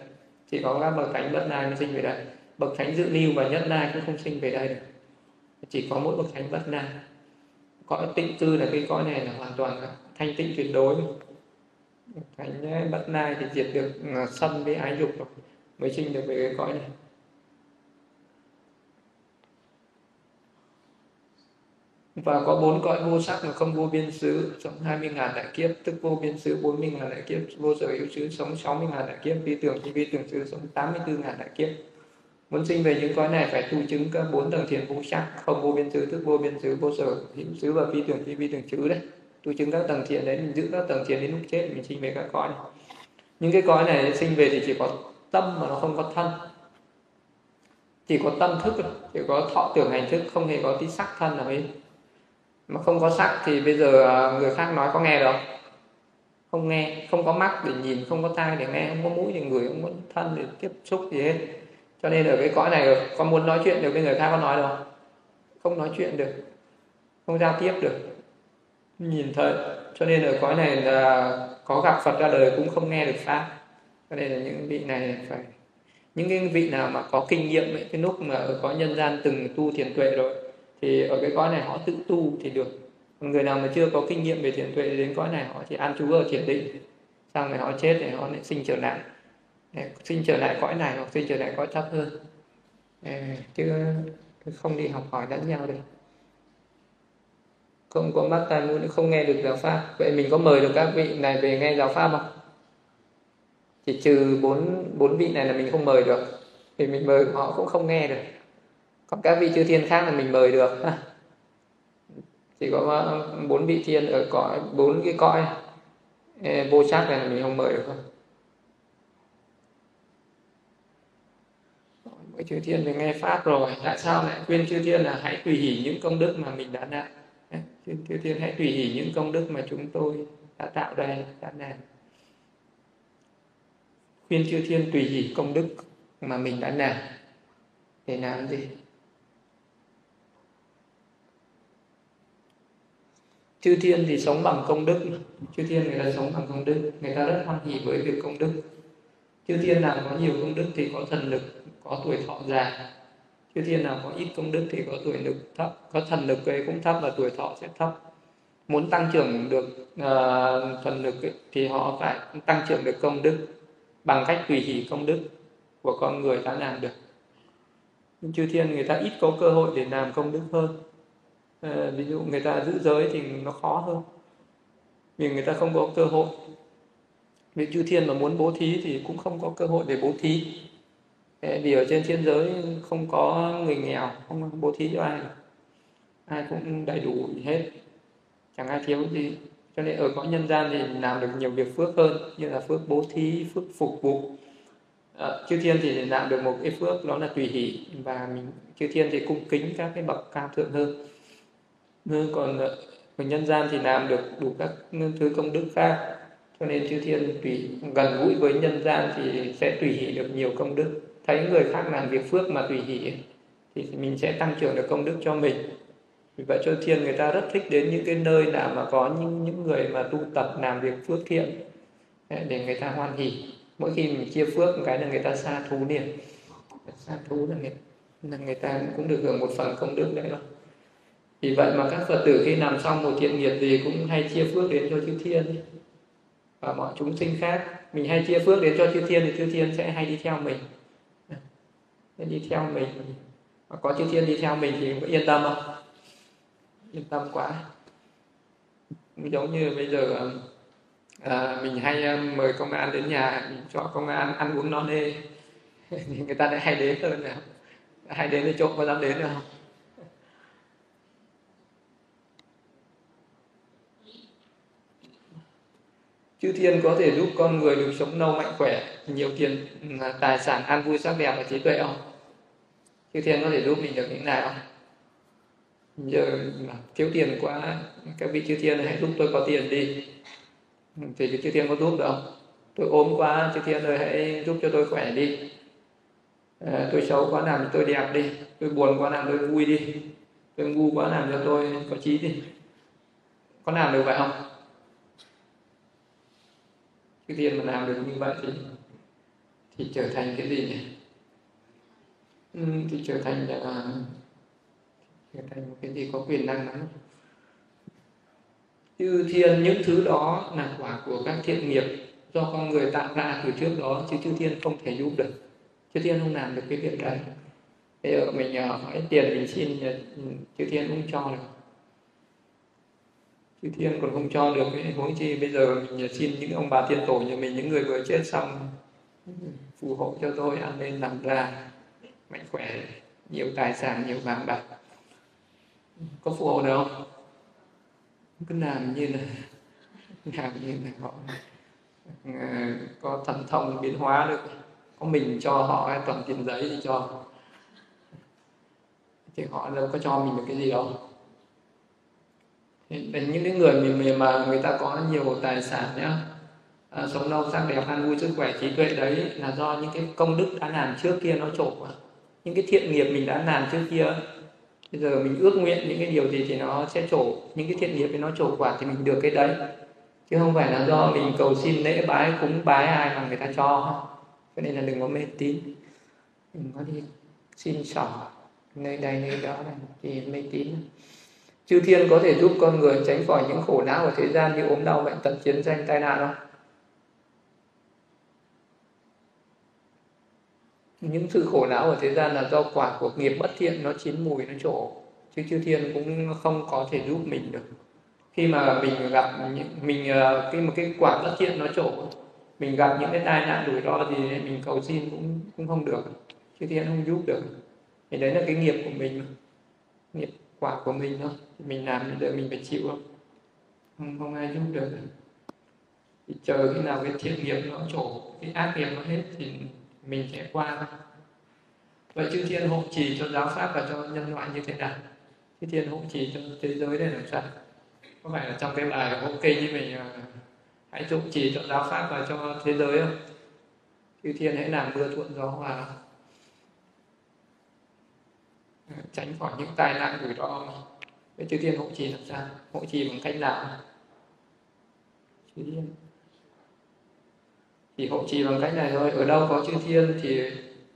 Chỉ có các bậc thánh bất na mới sinh về đây. Bậc thánh dự lưu và nhất na cũng không sinh về đây được. Chỉ có mỗi bậc thánh bất na. cõi tịnh cư là cái cõi này là hoàn toàn thanh tịnh tuyệt đối thánh bất nai thì diệt được ừ, sân với ái dục rồi, mới sinh được về cái cõi này. Và có bốn cõi vô sắc mà không vô biên xứ, sống 20 ngàn đại kiếp, tức vô biên xứ 40 ngàn đại kiếp, vô sở hữu xứ sống 60 ngàn đại kiếp, vi tưởng chi vi tưởng xứ sống 84 ngàn đại kiếp. Muốn sinh về những cõi này phải tu chứng các bốn tầng thiền vô sắc, không vô biên xứ, tức vô biên xứ, vô sở hữu xứ và vi tưởng chi vi tưởng xứ đấy tu chứng các tầng thiện đấy mình giữ các tầng thiện đến lúc chết, mình sinh về các cõi. Này những cái cõi này sinh về thì chỉ có tâm mà nó không có thân. Chỉ có tâm thức, chỉ có thọ tưởng hành thức, không hề có tí sắc thân nào hết. Mà không có sắc thì bây giờ à, người khác nói có nghe được. Không nghe, không có mắt để nhìn, không có tai để nghe, không có mũi để ngửi, không có thân để tiếp xúc gì hết. Cho nên ở cái cõi này con muốn nói chuyện được với người khác có nói được không nói chuyện được, không giao tiếp được nhìn thấy. Cho nên ở cõi này là có gặp Phật ra đời cũng không nghe được pháp. Cho nên là những vị này phải những cái vị nào mà có kinh nghiệm ấy, cái lúc mà ở có nhân gian từng tu thiền tuệ rồi thì ở cái cõi này họ tự tu thì được. Còn người nào mà chưa có kinh nghiệm về thiền tuệ đến cõi này họ chỉ an trú ở thiền định. Xong rồi họ chết thì họ lại sinh trở lại. Sinh trở lại cõi này hoặc sinh trở lại cõi thấp hơn. Chứ không đi học hỏi lẫn nhau được không có mắt, tai mũi, không nghe được giáo pháp. Vậy mình có mời được các vị này về nghe giáo pháp không? Chỉ trừ bốn bốn vị này là mình không mời được. Vì mình mời họ cũng không nghe được. Còn các vị chư thiên khác là mình mời được. *laughs* Chỉ có bốn vị thiên ở cõi, bốn cái cõi. Vô sắc này là mình không mời được không mỗi chư thiên thì nghe pháp rồi. Tại sao lại khuyên chư thiên là hãy tùy hỷ những công đức mà mình đã đạt? Chư thiên hãy tùy hỷ những công đức mà chúng tôi đã tạo ra đã đạt khuyên chư thiên tùy hỷ công đức mà mình đã làm. Để làm gì? Chư thiên thì sống bằng công đức chư thiên người ta sống bằng công đức. Người ta rất hoan hỷ với việc công đức. Chư thiên nào có nhiều công đức thì có thần lực, có tuổi thọ già chư thiên nào có ít công đức thì có tuổi lực thấp có thần lực ấy cũng thấp và tuổi thọ sẽ thấp. Muốn tăng trưởng được uh, thần lực ấy, thì họ phải tăng trưởng được công đức bằng cách tùy hỷ công đức của con người đã làm được. Nhưng chư thiên người ta ít có cơ hội để làm công đức hơn. À, ví dụ người ta giữ giới thì nó khó hơn. Vì người ta không có cơ hội. Vì chư thiên mà muốn bố thí thì cũng không có cơ hội để bố thí vì ở trên thiên giới không có người nghèo không bố thí cho ai ai cũng đầy đủ hết. Chẳng ai thiếu gì. Cho nên ở cõi nhân gian thì làm được nhiều việc phước hơn như là phước bố thí phước phục vụ. À, chư thiên thì làm được một cái phước đó là tùy hỷ. Và mình chư thiên thì cung kính các cái bậc cao thượng hơn. Còn ờ, ở nhân gian thì làm được đủ các thứ công đức khác. Cho nên chư thiên tùy gần gũi với nhân gian thì sẽ tùy hỷ được nhiều công đức thấy người khác làm việc phước mà tùy hỷ thì mình sẽ tăng trưởng được công đức cho mình. Vì vậy cho thiên người ta rất thích đến những cái nơi nào mà có những những người mà tu tập làm việc phước thiện để người ta hoan hỷ. Mỗi khi mình chia phước một cái là người ta xa thú liền xa thú là người, là người ta cũng được hưởng một phần công đức đấy rồi vì vậy mà các phật tử khi làm xong một thiện nghiệp gì cũng hay chia phước đến cho chư thiên và mọi chúng sinh khác mình hay chia phước đến cho chư thiên thì chư thiên sẽ hay đi theo mình sẽ đi theo mình. Mà có chư thiên đi theo mình thì có yên tâm không? Yên tâm quá. Giống như bây giờ um, à, mình hay um, mời công an đến nhà mình cho công an ăn uống no nê. *laughs* Thì người ta lại hay đến hơn nào hay đến cái trộm có dám đến được không? Chư thiên có thể giúp con người được sống lâu mạnh khỏe nhiều tiền ừ, tài sản an vui sắc đẹp và trí tuệ không? Chư thiên có thể giúp mình được những này không? Giờ thiếu tiền quá các vị chư thiên hãy giúp tôi có tiền đi. Ừ, thì chư thiên có giúp được không? Tôi ốm quá chư thiên ơi hãy giúp cho tôi khỏe đi. À, tôi xấu quá làm cho tôi đẹp đi. Tôi buồn quá làm tôi vui đi. Tôi ngu quá làm cho tôi có trí đi. Có làm được vậy không? Cái thiên mà làm được như vậy thì thì trở thành cái gì nhỉ? Ừ, thì trở thành là trở thành một cái gì có quyền năng lắm chư thiên những thứ đó là quả của các thiện nghiệp do con người tạo ra từ trước đó chứ chư thiên không thể giúp được. Chư thiên không làm được cái việc đấy. Bây giờ mình à, hỏi tiền mình xin chư thiên cũng cho được chư thiên còn không cho được cái huống chi bây giờ mình xin những ông bà tiên tổ nhà mình, những người vừa chết xong, phù hộ cho tôi ăn lên làm ra. Mạnh khỏe, nhiều tài sản, nhiều vàng bạc. Có phù hộ được không? Cứ làm như là, *laughs* làm như là họ ờ, có thần thông biến hóa được. Có mình cho họ hay toàn tiền giấy thì cho. Thì họ đâu có cho mình được cái gì đâu những cái người mình mà người ta có nhiều tài sản nhá à, sống lâu sắc đẹp an vui sức khỏe trí tuệ đấy là do những cái công đức đã làm trước kia nó trổ những cái thiện nghiệp mình đã làm trước kia bây giờ mình ước nguyện những cái điều gì thì nó sẽ trổ những cái thiện nghiệp thì nó trổ quả thì mình được cái đấy. Chứ không phải là do mình cầu xin lễ bái cúng bái ai mà người ta cho. Cho nên là đừng có mê tín. Đừng có đi xin xỏ nơi đây nơi đó là thì mê tín chư thiên có thể giúp con người tránh khỏi những khổ não ở thế gian như ốm đau bệnh tật, chiến tranh, tai nạn không? Những sự khổ não ở thế gian là do quả của nghiệp bất thiện, nó chín mùi, nó trổ. Chứ chư thiên cũng không có thể giúp mình được. Khi mà mình gặp mình ờ, khi mà cái quả bất thiện nó trổ, mình gặp những cái tai nạn rủi ro thì mình cầu xin cũng cũng không được. Chư thiên không giúp được. Thì đấy là cái nghiệp của mình. Nghiệp quả của mình thôi. Mình làm được mình phải chịu không? Không, không ai giúp được. Thì chờ khi nào cái thiện nghiệp nó trổ cái ác nghiệp nó hết thì mình sẽ qua thôi. Vậy chư thiên hộ trì cho giáo pháp và cho nhân loại như thế nào? Chư thiên hộ trì cho thế giới này làm sao? Có phải là trong cái bài ok như mình à, hãy hộ trì cho giáo pháp và cho thế giới không? Chư thiên hãy làm mưa thuận gió hòa tránh khỏi những tai nạn rủi ro. Vậy chư thiên hộ trì làm sao? Hộ trì bằng cách nào? Chư thiên. Thì hộ trì bằng cách này thôi. Ở đâu có chư thiên thì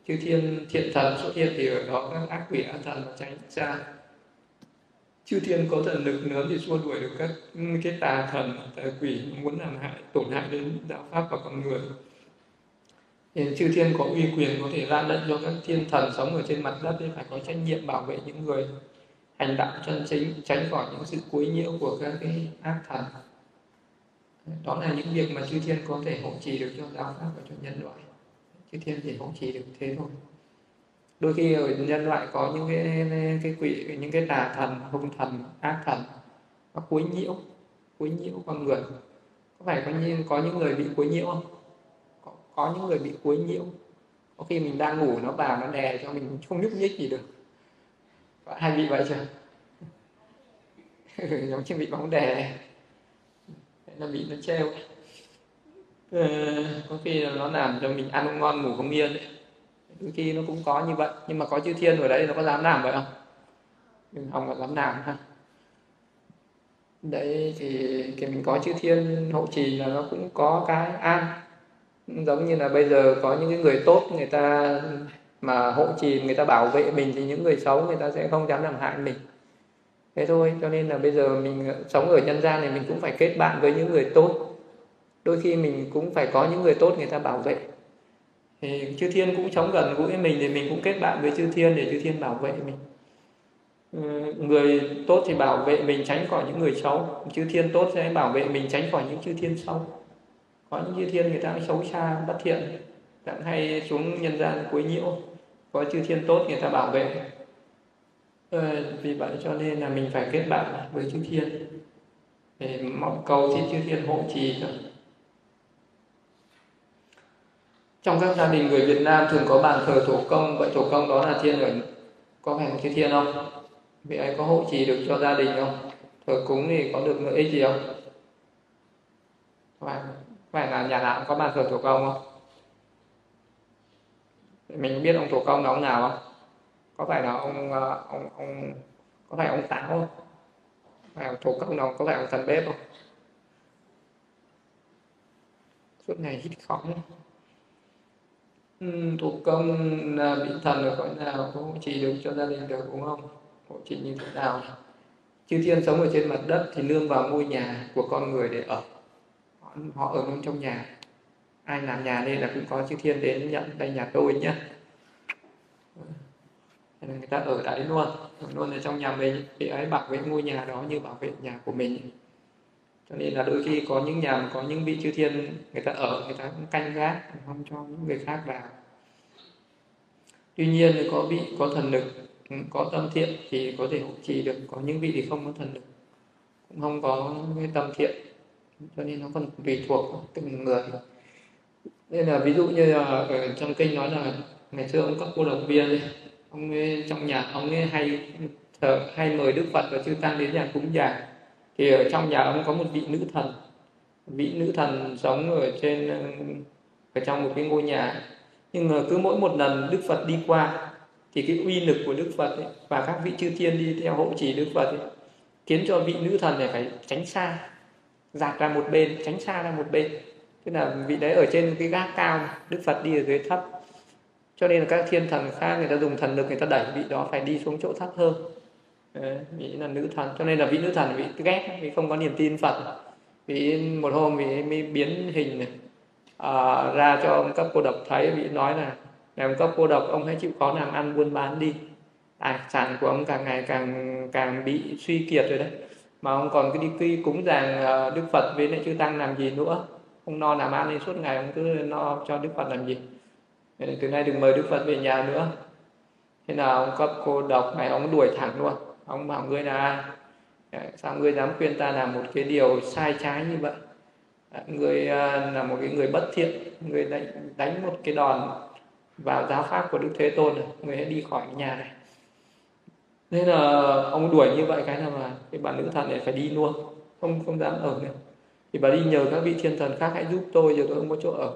chư thiên thiện thần xuất hiện thì ở đó các ác quỷ ác thần tránh xa chư thiên có thần lực lớn thì xua đuổi được các cái tà thần, tà quỷ muốn làm hại, tổn hại đến đạo pháp và con người thì chư thiên có uy quyền có thể ra lệnh cho các thiên thần sống ở trên mặt đất thì phải có trách nhiệm bảo vệ những người hành đạo chân chính, tránh khỏi những sự quấy nhiễu của các cái ác thần. Đó là những việc mà chư thiên có thể hỗ trì được cho giáo pháp và cho nhân loại. Chư thiên chỉ hỗ trì được thế thôi. Đôi khi ở nhân loại có những cái cái quỷ, những cái tà thần, hung thần, ác thần, nó quấy nhiễu quấy nhiễu con người. Có phải có những có những người bị quấy nhiễu không? Có, những người bị quấy nhiễu. Có khi mình đang ngủ nó vào nó đè cho mình không nhúc nhích gì được. Có hay bị vậy chưa? *laughs* Giống như bị bóng đè. Nó bị nó treo ờ, có khi là nó làm cho mình ăn không ngon ngủ không yên đôi khi nó cũng có như vậy nhưng mà có chư thiên ở đấy nó có dám làm vậy không? Mình không có dám làm ha. Đấy thì cái mình có chư thiên hộ trì là nó cũng có cái an giống như là bây giờ có những cái người tốt người ta mà hộ trì, người ta bảo vệ mình thì những người xấu người ta sẽ không dám làm hại mình. Thế thôi, cho nên là bây giờ mình ờ, sống ở nhân gian này mình cũng phải kết bạn với những người tốt. Đôi khi mình cũng phải có những người tốt người ta bảo vệ. Thì chư thiên cũng sống gần gũi mình thì mình cũng kết bạn với chư thiên để chư thiên bảo vệ mình. Ừ, người tốt thì bảo vệ mình tránh khỏi những người xấu. Chư thiên tốt sẽ bảo vệ mình tránh khỏi những chư thiên xấu có những chư thiên người ta xấu xa bất thiện. Chẳng hay xuống nhân gian quấy nhiễu. Có chư thiên tốt người ta bảo vệ. Ờ, vì vậy cho nên là mình phải kết bạn với chư thiên. Để mong cầu xin chư thiên hộ trì cho. Trong các gia đình người Việt Nam thường có bàn thờ thổ công. Vậy thổ công đó là thiên ở có phải chư thiên không? Vị ấy có hộ trì được cho gia đình không? Thờ cúng thì có được lợi ích gì không? Phải là nhà nào cũng có bàn thờ thủ công không? Mình biết ông thủ công là ông nào không? Có phải là ông ờ, ông ông có phải ông táo không? Phải ông thủ công nào có phải ông thần bếp không? Suốt ngày hít khóng uhm, thủ công là bị thần được cõi nào có chỉ được cho gia đình được đúng không? Hộ trì như thế nào? Chư thiên sống ở trên mặt đất thì nương vào ngôi nhà của con người để ở họ, ở luôn trong nhà. Ai làm nhà đây là cũng có chư thiên đến nhận đây nhà tôi nhé. Nên người ta ở đấy luôn ở luôn ở trong nhà mình thì ấy bảo vệ ngôi nhà đó như bảo vệ nhà của mình. Cho nên là đôi khi có những nhà có những vị chư thiên người ta ở người ta cũng canh gác không cho những người khác vào. Tuy nhiên có vị có thần lực ừ, có tâm thiện thì có thể hộ trì được có những vị thì không có thần lực. Cũng không có cái tâm thiện cho nên nó còn tùy thuộc từng người nên là ví dụ như là ở trong kinh nói là ngày xưa ông các cô độc viên ấy, ông ấy, trong nhà ông ấy hay thờ hay mời đức phật và chư tăng đến nhà cúng dường. Thì ở trong nhà ông có một vị nữ thần. Vị nữ thần sống ở trên ở trong một cái ngôi nhà. Nhưng mà cứ mỗi một lần đức phật đi qua thì cái uy lực của đức phật ấy, và các vị chư thiên đi theo hộ trì đức phật ấy, khiến cho vị nữ thần này phải tránh xa dạt ra một bên tránh xa ra một bên. Tức là vị đấy ở trên cái gác cao đức phật đi ở dưới thấp. Cho nên là các thiên thần khác người ta dùng thần lực người ta đẩy vị đó phải đi xuống chỗ thấp hơn. Đấy, vị là nữ thần. Cho nên là vị nữ thần vị ghét vì không có niềm tin phật. Vì một hôm vị mới biến hình này, à, ra cho ông cấp cô độc thấy vị nói là ngày ông cấp cô độc ông hãy chịu khó làm ăn buôn bán đi. Tài sản của ông càng ngày càng càng bị suy kiệt rồi đấy mà ông còn cứ đi quy cúng dường ờ, đức phật với lại chư tăng làm gì nữa? Ông no làm ăn đi suốt ngày ông cứ no cho đức phật làm gì? Nên từ nay đừng mời đức phật về nhà nữa. Thế nào ông cấp cô độc này ông đuổi thẳng luôn. Ông bảo ngươi là sao ngươi dám khuyên ta làm một cái điều sai trái như vậy? Người ờ, là một cái người bất thiện. Người đánh, đánh một cái đòn vào giáo pháp của đức thế tôn người hãy đi khỏi nhà này nên là ông đuổi như vậy cái là mà cái bà nữ thần này phải đi luôn. Không không dám ở nữa. Thì bà đi nhờ các vị thiên thần khác hãy giúp tôi, giờ tôi không có chỗ ở.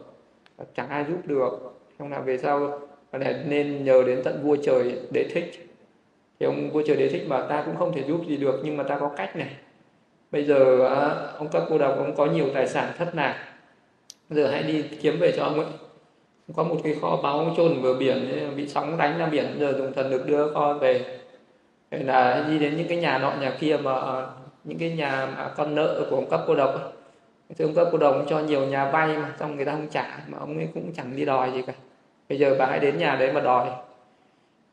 Chẳng ai giúp được. Không nào về sau, bà này nên nhờ đến tận vua trời đế thích. Thì ông vua trời đế thích bảo, ta cũng không thể giúp gì được, nhưng mà ta có cách này. Bây giờ ông các cô độc ông có nhiều tài sản thất lạc. Giờ hãy đi kiếm về cho ông ấy. Có một cái kho báu chôn bờ biển, bị sóng đánh ra biển, giờ dùng thần lực đưa kho về là đi đến những cái nhà nọ nhà kia mà ờ, những cái nhà mà con nợ của ông cấp cô độc thì ông cấp cô độc cho nhiều nhà vay mà, xong người ta không trả, mà ông ấy cũng chẳng đi đòi gì cả. Bây giờ bà hãy đến nhà đấy mà đòi.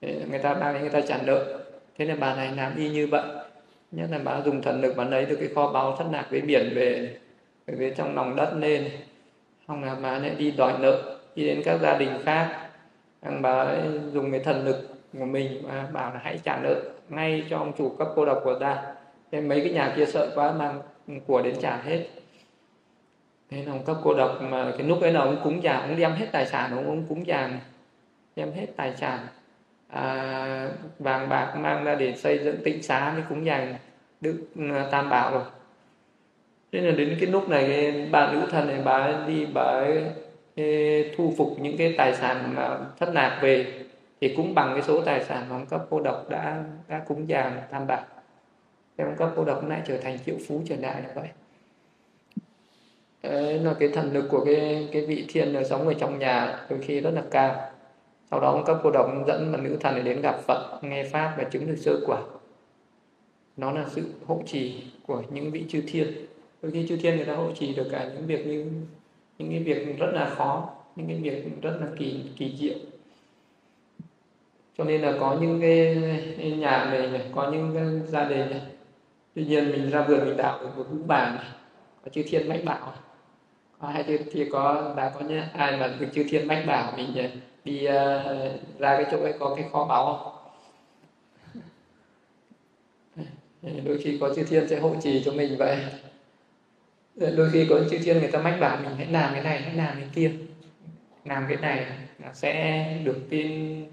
Người ta đang người ta trả nợ. Thế nên bà này làm y như vậy. Nhất là bà dùng thần lực bà lấy được cái kho báu thất lạc với biển về về trong lòng đất lên xong là bà lại đi đòi nợ, đi đến các gia đình khác. Bà ấy dùng cái thần lực của mình và bảo là hãy trả nợ ngay cho ông chủ cấp cô độc của ta. Thế mấy cái nhà kia sợ quá mang của đến trả hết. Thế là ông cấp cô độc mà cái lúc ấy là ông cúng già, ông đem hết tài sản ông ông cúng già, đem hết tài sản à, vàng bạc mang ra để xây dựng tịnh xá với cúng già đức à, tam bảo rồi. Thế là đến cái lúc này cái bà nữ thần này bà đi bà ấy thu phục những cái tài sản mà thất lạc về thì cũng bằng cái số tài sản mà ông cấp cô độc đã đã cúng dường tam bảo thì ông cấp cô độc lại trở thành triệu phú trở lại như vậy. Đấy là cái thần lực của cái cái vị thiên ở sống ở trong nhà, đôi khi rất là cao. Sau đó ông cấp cô độc dẫn mà nữ thần này đến gặp phật, nghe pháp và chứng được sơ quả. Nó là sự hỗ trì của những vị chư thiên. Đôi khi chư thiên người ta hỗ trì được cả những việc như, những cái việc rất là khó, những cái việc rất là kỳ kỳ diệu cho nên là có những cái nhà này này có những cái gia đình này. Tuy nhiên mình ra vườn mình tạo được một hũ bàn này có chư thiên mách bảo có hai chư thì có đã có nhá ai mà được chư thiên mách bảo mình ờ, đi uh, ra cái chỗ ấy có cái kho báu không? Đôi khi có chư thiên sẽ hộ trì cho mình vậy. Ờ, đôi khi có chư thiên người ta mách bảo mình hãy làm cái này hãy làm cái kia. Làm cái này là sẽ được tin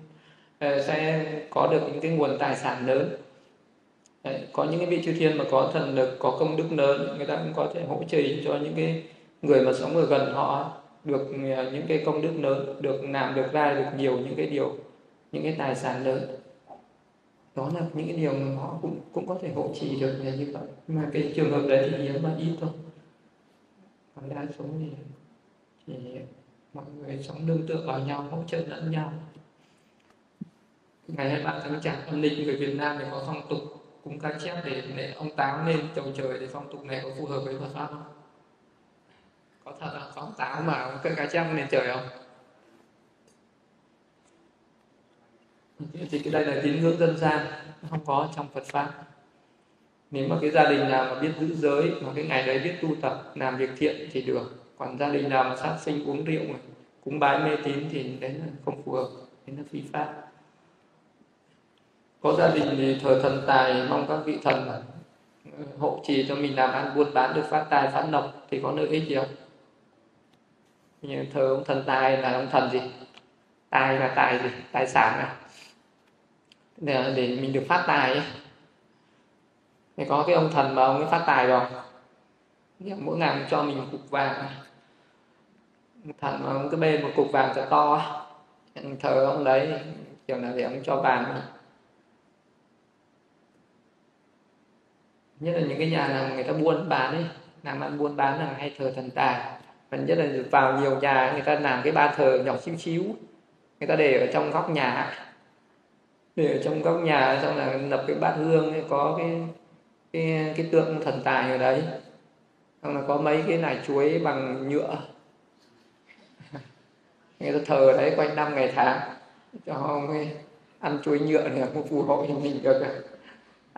Ờ, sẽ có được những cái nguồn tài sản lớn. Đấy, có những cái vị chư thiên mà có thần lực có công đức lớn người ta cũng có thể hỗ trợ cho những cái người mà sống ở gần họ. Được ờ, những cái công đức lớn được làm được ra được nhiều những cái điều những cái tài sản lớn. Đó là những cái điều mà họ cũng cũng có thể hỗ trì được như vậy. Nhưng mà cái trường hợp đấy thì hiếm mà ít thôi. Còn đa số thì, thì mọi người sống nương tựa vào nhau hỗ trợ lẫn nhau ngày 23 tháng chạp âm lịch người Việt Nam thì có phong tục cúng cá chép để để ông táo lên chầu trời thì phong tục này có phù hợp với Phật pháp không? Có thật là có ông táo mà cất cá chép lên trời không? Thì cái đây là tín ngưỡng dân gian, không có trong Phật pháp nếu mà cái gia đình nào mà biết giữ giới, mà cái ngày đấy biết tu tập, làm việc thiện thì được còn gia đình nào mà sát sinh uống rượu cúng bái mê tín thì đấy là không phù hợp, đấy là phi pháp có gia đình thì thờ thần tài mong các vị thần ờ, hộ trì cho mình làm ăn buôn bán được phát tài phát lộc thì có lợi ích gì không? Như thờ ông thần tài là ông thần gì? Tài là tài gì? Tài sản à? Để, để mình được phát tài ấy. thì có cái ông thần mà ông ấy phát tài rồi. Mỗi ngày ông cho mình một cục vàng thần mà ông cứ bê một cục vàng cho to thờ ông đấy kiểu là để ông cho vàng. Nhất là những cái nhà làm người ta buôn bán ấy làm ăn buôn bán là hay thờ thần tài. Và nhất là vào nhiều nhà người ta làm cái ba thờ nhỏ xíu xíu người ta để ở trong góc nhà. Để ở trong góc nhà xong là lập cái bát hương ấy, có cái cái cái tượng thần tài ở đấy. Xong là có mấy cái nải chuối bằng nhựa. *laughs* Người ta thờ đấy quanh năm ngày tháng cho ông ấy ăn chuối nhựa này cũng phù hộ cho mình được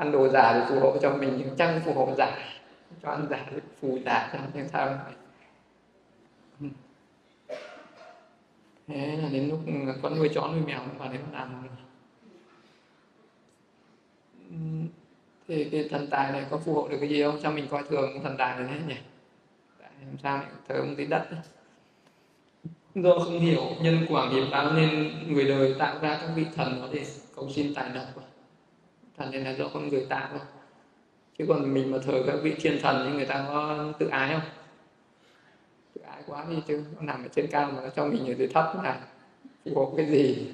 ăn đồ giả để phù hộ cho mình nhưng chẳng phù hộ giả, cho ăn giả để phù giả cho nên sao ừ. thế là đến lúc con nuôi chó nuôi mèo vào đấy làm. Ừ. Thì cái thần tài này có phù hộ được cái gì không? Cho mình coi thường thần tài này thế nhỉ? Làm sao lại thờ ông tí đất do không hiểu nhân quả nghiệp báo nên người đời tạo ra các vị thần đó để cầu xin tài lộc thần này là do con người tạo thôi. Chứ còn mình mà thờ các vị thiên thần thì người ta có tự ái không? Tự ái quá đi chứ nó nằm ở trên cao mà nó cho mình ở dưới thấp là phù hộ cái gì?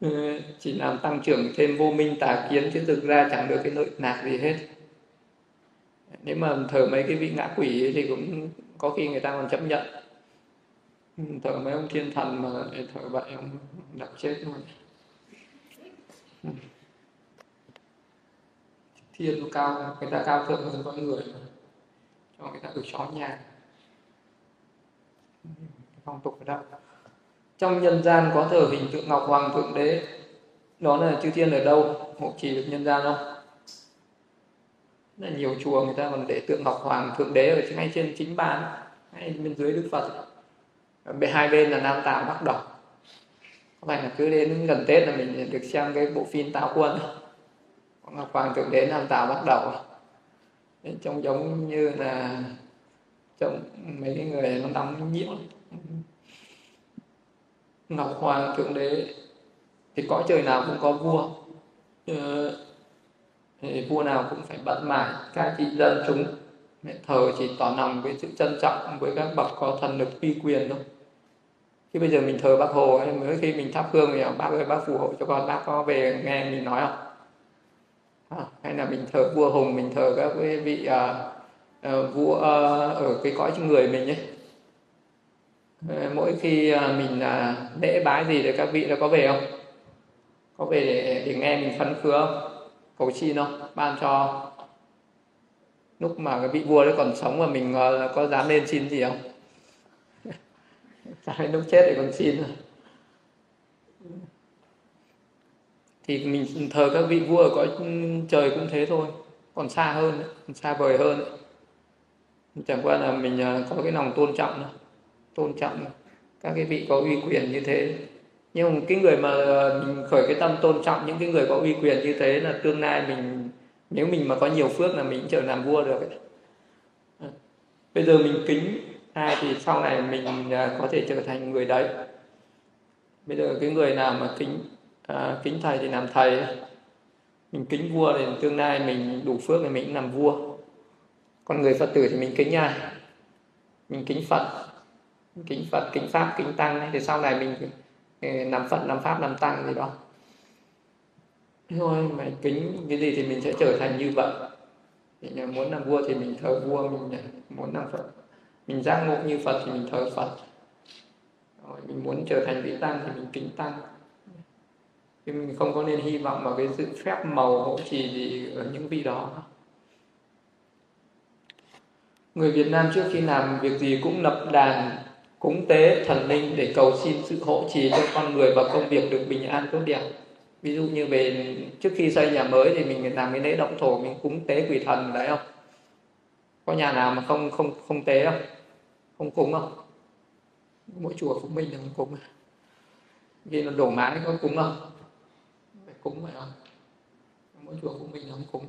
Ừ, chỉ làm tăng trưởng thêm vô minh tà kiến chứ thực ra chẳng được cái nội nạc gì hết. Nếu mà thờ mấy cái vị ngã quỷ thì cũng có khi người ta còn chấp nhận. Ừ, thờ mấy ông thiên thần mà thờ vậy ông đập chết luôn thiên nó cao người ta cao thượng hơn con người cho người ta được chó nhà phong tục ở đâu trong nhân gian có thờ hình tượng ngọc hoàng thượng đế, đó là chư thiên ở đâu? Hộ trì được nhân gian không? Là nhiều chùa người ta còn để tượng ngọc hoàng thượng đế ở ngay trên chính bàn, ngay bên dưới đức phật. Bên hai bên là nam tạng bắc đỏ không phải là cứ đến gần tết là mình được xem cái bộ phim táo quân. Ngọc hoàng thượng đế nam tào bắt đầu. Trông giống như là trông mấy cái người nó đóng nhiễu. Ngọc hoàng thượng đế thì có trời nào cũng có vua. Ờ, thì vua nào cũng phải bận mải các trị dân chúng. Thờ chỉ tỏ lòng với sự trân trọng với các bậc có thần lực uy quyền thôi khi bây giờ mình thờ bác hồ ấy, mới khi mình thắp hương thì bác ơi bác phù hộ cho con bác có về nghe mình nói không? À, hay là mình thờ vua hùng mình thờ các cái vị uh, uh, vua uh, ở cái cõi người mình ấy. Ờ, mỗi khi mình lễ bái gì thì các vị đã có về không? Có về để, để nghe mình phấn khứa không? Cầu xin không? Ban cho lúc mà cái vị vua đấy còn sống mà mình có dám lên xin gì không? Tại lúc chết thì còn xin rồi. Thì mình thờ các vị vua ở cõi trời cũng thế thôi. Còn xa hơn còn xa vời hơn chẳng qua là mình à, có cái lòng tôn trọng thôi. Tôn trọng các cái vị có uy quyền như thế. Nhưng mà cái người mà à, mình khởi cái tâm tôn trọng những cái người có uy quyền như thế là tương lai mình, nếu mình mà có nhiều phước là mình trở làm vua được ấy. bây giờ mình kính hai thì sau này mình à, có thể trở thành người đấy. Bây giờ cái người nào mà kính à, kính thầy thì làm thầy. Mình kính vua thì tương lai mình đủ phước thì mình làm vua. Còn người phật tử thì mình kính ai? Mình kính phật. Kính phật kính pháp kính tăng thì sau này mình ừ, làm phật làm pháp làm tăng gì đó. Thôi mà kính cái gì thì mình sẽ trở thành như vậy. Mình muốn làm vua thì mình thờ vua mình muốn làm phật mình giác ngộ như phật thì mình thờ phật. Rồi, mình muốn trở thành vị tăng thì mình kính tăng. Thì mình không có nên hy vọng vào cái sự phép màu hộ trì gì ở những vị đó. Người Việt Nam trước khi làm việc gì cũng lập đàn, cúng tế, thần linh để cầu xin sự hộ trì cho con người và công việc được bình an tốt đẹp. Ví dụ như về trước khi xây nhà mới thì mình làm cái lễ động thổ, mình cúng tế quỷ thần, đấy không? Có nhà nào mà không không không tế không? Không cúng không? Mỗi chùa phụng minh là không cúng khi là đổ mái có cúng không à? phải cúng phải không? Mỗi chùa phụng minh là không cúng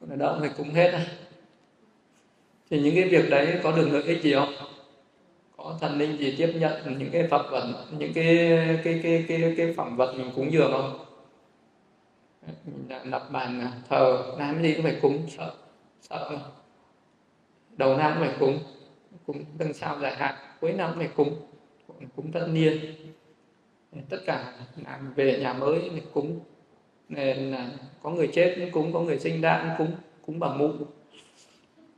còn ở đâu phải cúng hết này thì những cái việc đấy có được lợi ích gì không? Có thần linh gì tiếp nhận những cái phật vật, những cái cái cái cái cái phẩm vật mình cúng dường không? Mình đã lập bàn thờ, làm gì cũng phải cúng, sợ sợ. Đầu năm cũng phải cúng cúng tân sao dài hạn. Cuối năm này cúng cúng tất niên. Tất cả làm về nhà mới thì cúng nên là có người chết cũng cúng có người sinh ra cũng cúng cúng bà mụ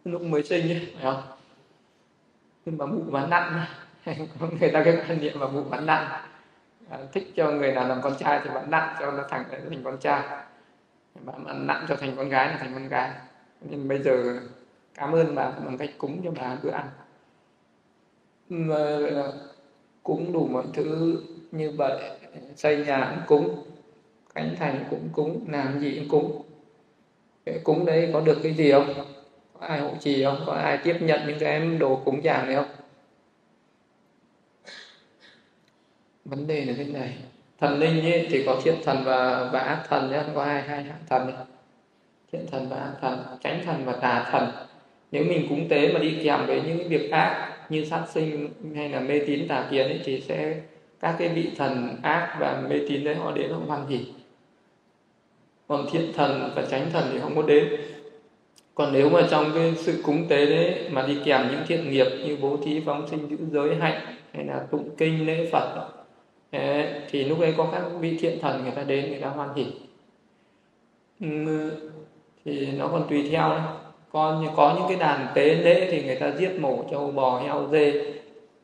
lúc mới sinh ấy, phải không? Nhưng bà mụ bán nặng người ta cái quan niệm bà mụ bán nặng à, thích cho người nào làm con trai thì bán nặng cho nó thành thành con trai. Mà bán nặng cho thành con gái là thành con gái. Nên bây giờ cảm ơn bà bằng cách cúng cho bà bữa ăn mà à, cúng đủ mọi thứ như vậy xây nhà cũng cúng khánh thành cũng cúng làm gì cũng cúng. Cúng đấy có được cái gì không? Có ai hộ trì không? Có ai tiếp nhận những cái đồ cúng dường này không? Vấn đề là thế này thần linh ấy, thì có thiện thần và và ác thần nhé có hai hai hạng thần ấy. thiện thần và ác thần tránh thần và tà thần. Nếu mình cúng tế mà đi kèm với những cái việc ác như sát sinh hay là mê tín tà kiến ấy, thì sẽ các cái vị thần ác và mê tín đấy họ đến họ hoan hỉ. Còn thiện thần và tránh thần thì không có đến. Còn nếu mà trong cái sự cúng tế đấy mà đi kèm những thiện nghiệp như bố thí phóng sinh giữ giới hạnh hay là tụng kinh lễ phật thì lúc ấy có các vị thiện thần người ta đến người ta hoan hỉ. Ừ, thì nó còn tùy theo đấy còn có những cái đàn tế lễ thì người ta giết mổ trâu bò heo dê.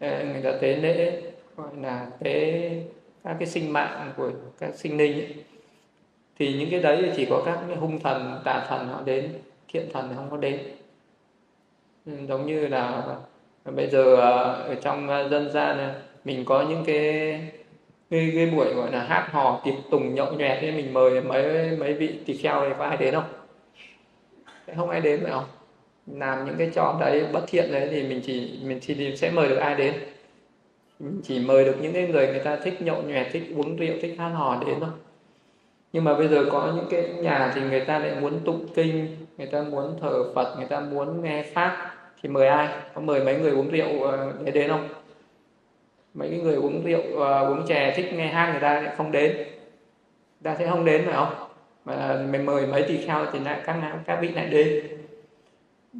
Ờ, người ta tế lễ gọi là tế các cái sinh mạng của các sinh linh ấy. thì những cái đấy chỉ có các cái hung thần tà thần họ đến thiện thần thì không có đến. Ừ, giống như là bây giờ ờ, ở trong ờ, dân gian này, mình có những cái cái, cái buổi gọi là hát hò tiệc tùng nhậu nhẹt thì mình mời mấy mấy vị tỳ kheo thì có ai đến không? Không ai đến phải không? Làm những cái trò đấy bất thiện đấy thì mình chỉ mình chỉ sẽ mời được ai đến? Mình chỉ mời được những cái người người ta thích nhậu nhẹt thích uống rượu thích hát hò đến thôi. Nhưng mà bây giờ có những cái nhà thì người ta lại muốn tụng kinh người ta muốn thờ phật người ta muốn nghe pháp thì mời ai? Có mời mấy người uống rượu ờ, để đến không? Mấy cái người uống rượu uh, uống chè thích nghe hát người ta lại không đến. Người ta sẽ không đến phải không? Mà mình mời mấy tỳ kheo thì lại các các vị lại đến.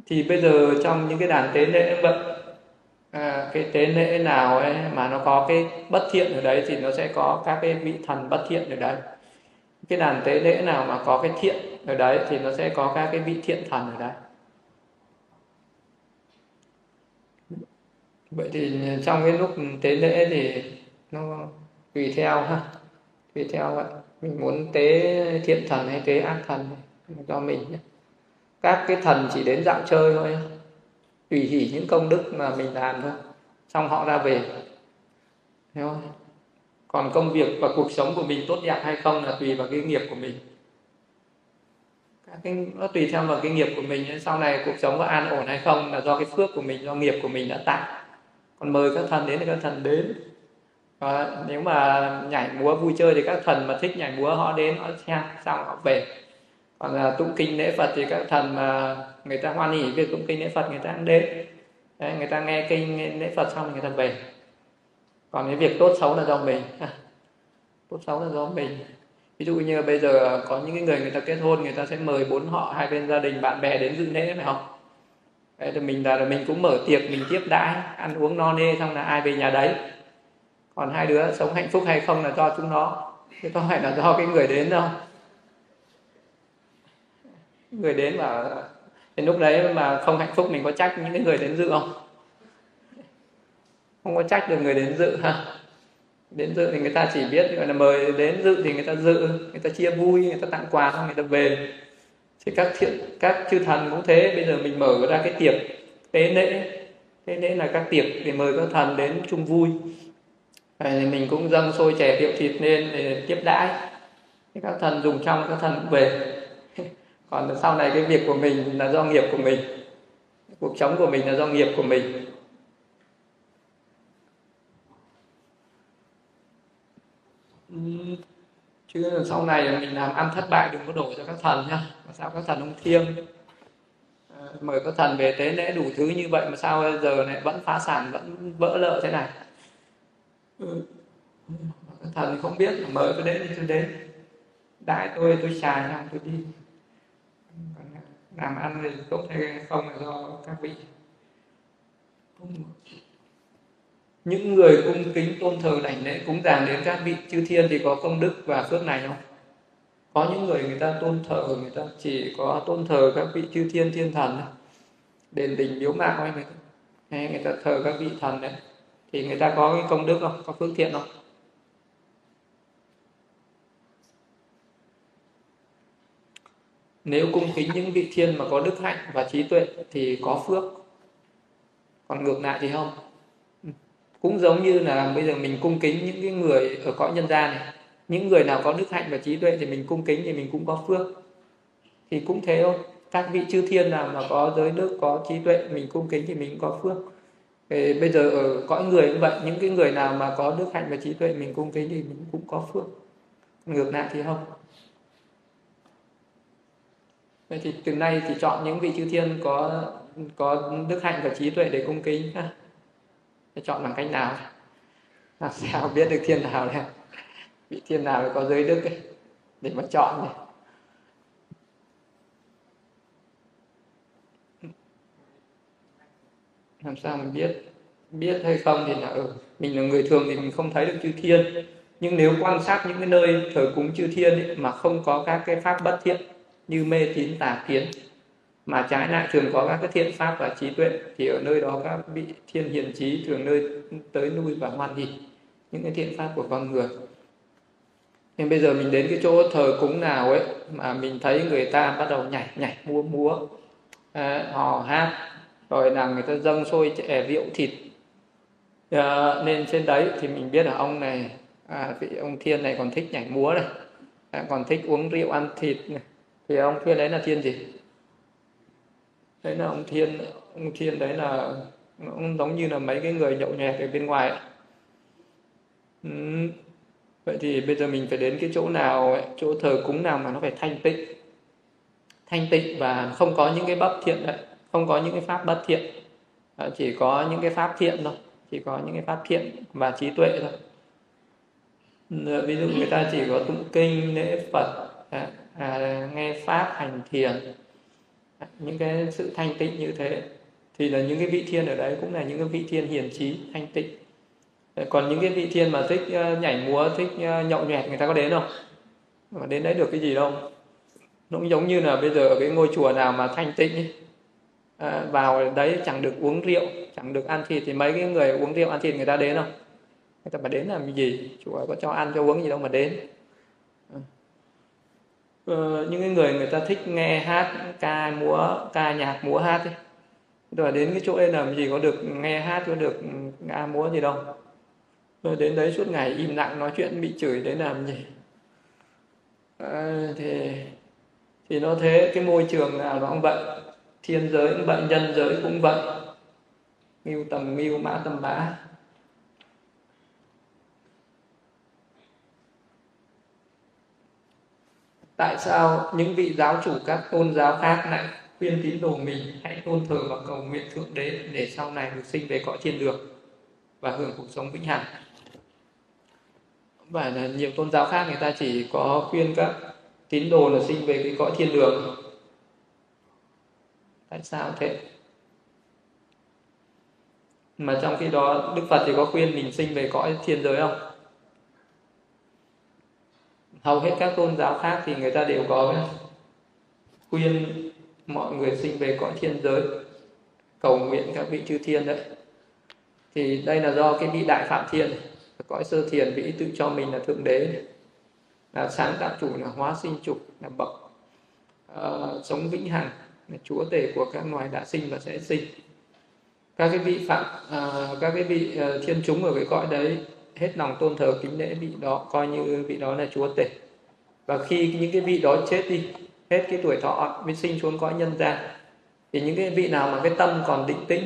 Thì bây giờ trong những cái đàn tế lễ vậy à, cái tế lễ nào ấy mà nó có cái bất thiện ở đấy thì nó sẽ có các cái vị thần bất thiện ở đấy. Cái đàn tế lễ nào mà có cái thiện ở đấy thì nó sẽ có các cái vị thiện thần ở đấy. Vậy thì trong cái lúc tế lễ thì nó tùy theo ha tùy theo vậy mình muốn tế thiện thần hay tế ác thần do mình nhé. Các cái thần chỉ đến dạo chơi thôi, tùy hỉ những công đức mà mình làm thôi, xong họ ra về. Hiểu không còn công việc và cuộc sống của mình tốt đẹp hay không là tùy vào cái nghiệp của mình. Các cái, nó tùy theo vào cái nghiệp của mình sau này cuộc sống có an ổn hay không là do cái phước của mình, do nghiệp của mình đã tạo. Còn mời các thần đến thì các thần đến và nếu mà nhảy múa vui chơi thì các thần mà thích nhảy múa họ đến họ xem xong họ về. Còn là tụng kinh lễ phật thì các thần mà người ta hoan hỉ việc tụng kinh lễ phật người ta cũng đến Đấy, người ta nghe kinh lễ phật xong thì người ta về. Còn cái việc tốt xấu là do mình. *laughs* Tốt xấu là do mình. Ví dụ như bây giờ có những cái người người ta kết hôn người ta sẽ mời bốn họ hai bên gia đình bạn bè đến dự lễ phải không? Đấy, thì mình là mình cũng mở tiệc mình tiếp đãi ăn uống no nê xong là ai về nhà đấy còn hai đứa sống hạnh phúc hay không là do chúng nó. Chứ không phải là do cái người đến đâu. Người đến mà đến lúc đấy mà không hạnh phúc mình có trách những cái người đến dự không? Không có trách được người đến dự, ha. Đến dự thì người ta chỉ biết gọi là mời đến dự thì người ta dự, người ta chia vui, người ta tặng quà, người ta về. Thì các thiện, các chư thần cũng thế, bây giờ mình mở ra cái tiệc tế lễ tế lễ là các tiệc để mời các thần đến chung vui thì mình cũng dâng xôi chè rượu thịt lên để tiếp đãi. Thì các thần dùng trong, các thần cũng về. *laughs* Còn sau này cái việc của mình là do nghiệp của mình. Cuộc sống của mình là do nghiệp của mình. Chứ sau này mình làm ăn thất bại đừng có đổ cho các thần nhá. Mà sao các thần không thiêng? À, mời các thần về tế lễ đủ thứ như vậy mà sao giờ này vẫn phá sản, vẫn vỡ lợ thế này? Thần không biết mời tôi đến thì tôi đến. Đại tôi tôi xài xong tôi đi. Làm ăn thì tốt hay không là do các vị. Những người cung kính tôn thờ đảnh lễ cúng dường đến các vị chư thiên thì có công đức và phước này không? Có những người người ta tôn thờ người ta chỉ có tôn thờ các vị chư thiên thiên thần đền đình miếu mạo hay người ta, hay người ta thờ các vị thần đấy thì người ta có cái công đức không? Có phước thiện không? Nếu cung kính những vị thiên mà có đức hạnh và trí tuệ thì có phước. Còn ngược lại thì không. Cũng giống như là bây giờ mình cung kính những cái người ở cõi nhân gian này. Những người nào có đức hạnh và trí tuệ thì mình cung kính thì mình cũng có phước. Thì cũng thế thôi. Các vị chư thiên nào mà có giới đức, có trí tuệ, mình cung kính thì mình cũng có phước thì bây giờ ở cõi người cũng vậy những cái người nào mà có đức hạnh và trí tuệ mình cung kính thì mình cũng có phước. Ngược lại thì không. Vậy thì từ nay thì chọn những vị chư thiên có có đức hạnh và trí tuệ để cung kính ha. Chọn bằng cách nào? Làm sao biết được thiên nào này vị thiên nào có giới đức ấy, để mà chọn này làm sao mình biết biết hay không thì là ở ừ, mình là người thường thì mình không thấy được chư thiên. Nhưng nếu quan sát những cái nơi thờ cúng chư thiên ấy, mà không có các cái pháp bất thiện như mê tín tà kiến mà trái lại thường có các cái thiện pháp và trí tuệ thì ở nơi đó các vị thiên hiền trí thường nơi tới nuôi và hoan hỷ những cái thiện pháp của con người. Nên bây giờ mình đến cái chỗ thờ cúng nào ấy mà mình thấy người ta bắt đầu nhảy nhảy múa múa à, hò hát rồi là người ta dâng sôi chè à, rượu thịt. À, nên trên đấy thì mình biết là ông này à, vị ông thiên này còn thích nhảy múa này à, còn thích uống rượu ăn thịt này. Thì ông thiên đấy là thiên gì? Đấy là ông thiên ông thiên đấy là cũng giống như là mấy cái người nhậu nhẹt ở bên ngoài ừ. vậy thì bây giờ mình phải đến cái chỗ nào ấy, chỗ thờ cúng nào mà nó phải thanh tịnh? Thanh tịnh và không có những cái bắp thiện đấy không có những cái pháp bất thiện. Ờ, chỉ có những cái pháp thiện thôi. Chỉ có những cái pháp thiện và trí tuệ thôi. Ờ, ví dụ người ta chỉ có tụng kinh lễ phật à, à, nghe pháp hành thiền à, những cái sự thanh tịnh như thế thì là những cái vị thiên ở đấy cũng là những cái vị thiên hiền trí thanh tịnh. Ờ, còn những cái vị thiên mà thích nhảy múa thích nhậu nhẹt người ta có đến không? Mà đến đấy được cái gì đâu. Nó cũng giống như là bây giờ ở cái ngôi chùa nào mà thanh tịnh ấy, à, vào đấy chẳng được uống rượu chẳng được ăn thịt. Thì mấy cái người uống rượu ăn thịt người ta đến không? Người ta mà đến làm gì? Chùa có cho ăn cho uống gì đâu mà đến. Ờ. ờ, những cái người người ta thích nghe hát ca múa ca nhạc múa hát ấy. Rồi đến cái chỗ đây làm gì có được nghe hát có được ca múa gì đâu. Rồi đến đấy suốt ngày im lặng nói chuyện bị chửi đấy làm gì? À, thì thì nó thế cái môi trường nào nó cũng vậy thiên giới cũng vậy, nhân giới cũng vậy. Mưu tầm mưu mã tầm mã. Tại sao những vị giáo chủ các tôn giáo khác lại khuyên tín đồ mình hãy tôn thờ và cầu nguyện thượng đế để sau này được sinh về cõi thiên đường và hưởng cuộc sống vĩnh hằng? Và là nhiều tôn giáo khác người ta chỉ có khuyên các tín đồ là sinh về cái cõi thiên đường tại sao thế? Mà trong khi đó đức phật thì có khuyên mình sinh về cõi thiên giới không? Hầu hết các tôn giáo khác thì người ta đều có khuyên mọi người sinh về cõi thiên giới cầu nguyện các vị chư thiên đấy. Thì đây là do cái vị đại phạm thiên cõi sơ thiền vị tự cho mình là thượng đế. Là sáng tạo chủ là hóa sinh chủ là bậc uh, sống vĩnh hằng chúa tể của các loài đã sinh và sẽ sinh. Các cái vị phạm à, các cái vị à, thiên chúng ở cái cõi đấy hết lòng tôn thờ kính lễ vị đó coi như vị đó là chúa tể. Và khi những cái vị đó chết đi hết cái tuổi thọ mới sinh xuống cõi nhân gian thì những cái vị nào mà cái tâm còn định tĩnh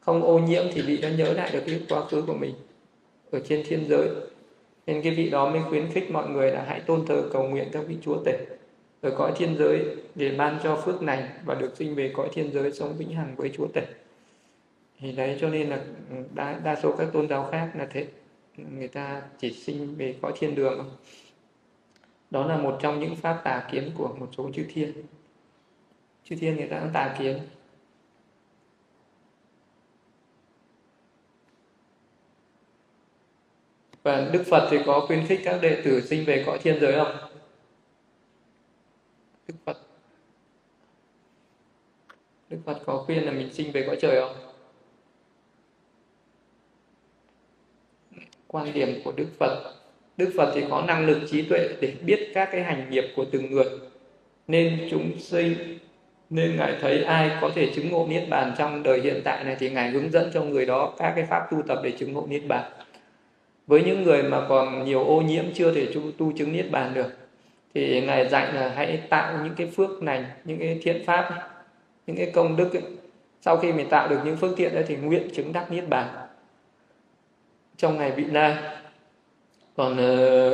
không ô nhiễm thì vị đã nhớ lại được cái quá khứ của mình ở trên thiên giới. Nên cái vị đó mới khuyến khích mọi người là hãy tôn thờ cầu nguyện các vị chúa tể ở cõi thiên giới để ban cho phước này và được sinh về cõi thiên giới sống vĩnh hằng với chúa tể. Thì đấy cho nên là ừ, đa, đa số các tôn giáo khác là thế. Người ta chỉ sinh về cõi thiên đường đó là một trong những pháp tà kiến của một số chư thiên. Chư thiên người ta cũng tà kiến. Và đức phật thì có khuyến khích các đệ tử sinh về cõi thiên giới không? Đức phật. Đức phật có khuyên là mình sinh về cõi trời không? Quan điểm của đức phật. Đức phật thì có năng lực trí tuệ để biết các cái hành nghiệp của từng người. Nên chúng sinh nên ngài thấy ai có thể chứng ngộ niết bàn trong đời hiện tại này thì ngài hướng dẫn cho người đó các cái pháp tu tập để chứng ngộ niết bàn. Với những người mà còn nhiều ô nhiễm chưa thể tu, tu chứng niết bàn được thì ngài dạy là hãy tạo những cái phước lành, những cái thiện pháp những cái công đức ấy. sau khi mình tạo được những phước thiện đấy thì nguyện chứng đắc niết bàn. Trong ngày vị lai, còn ờ,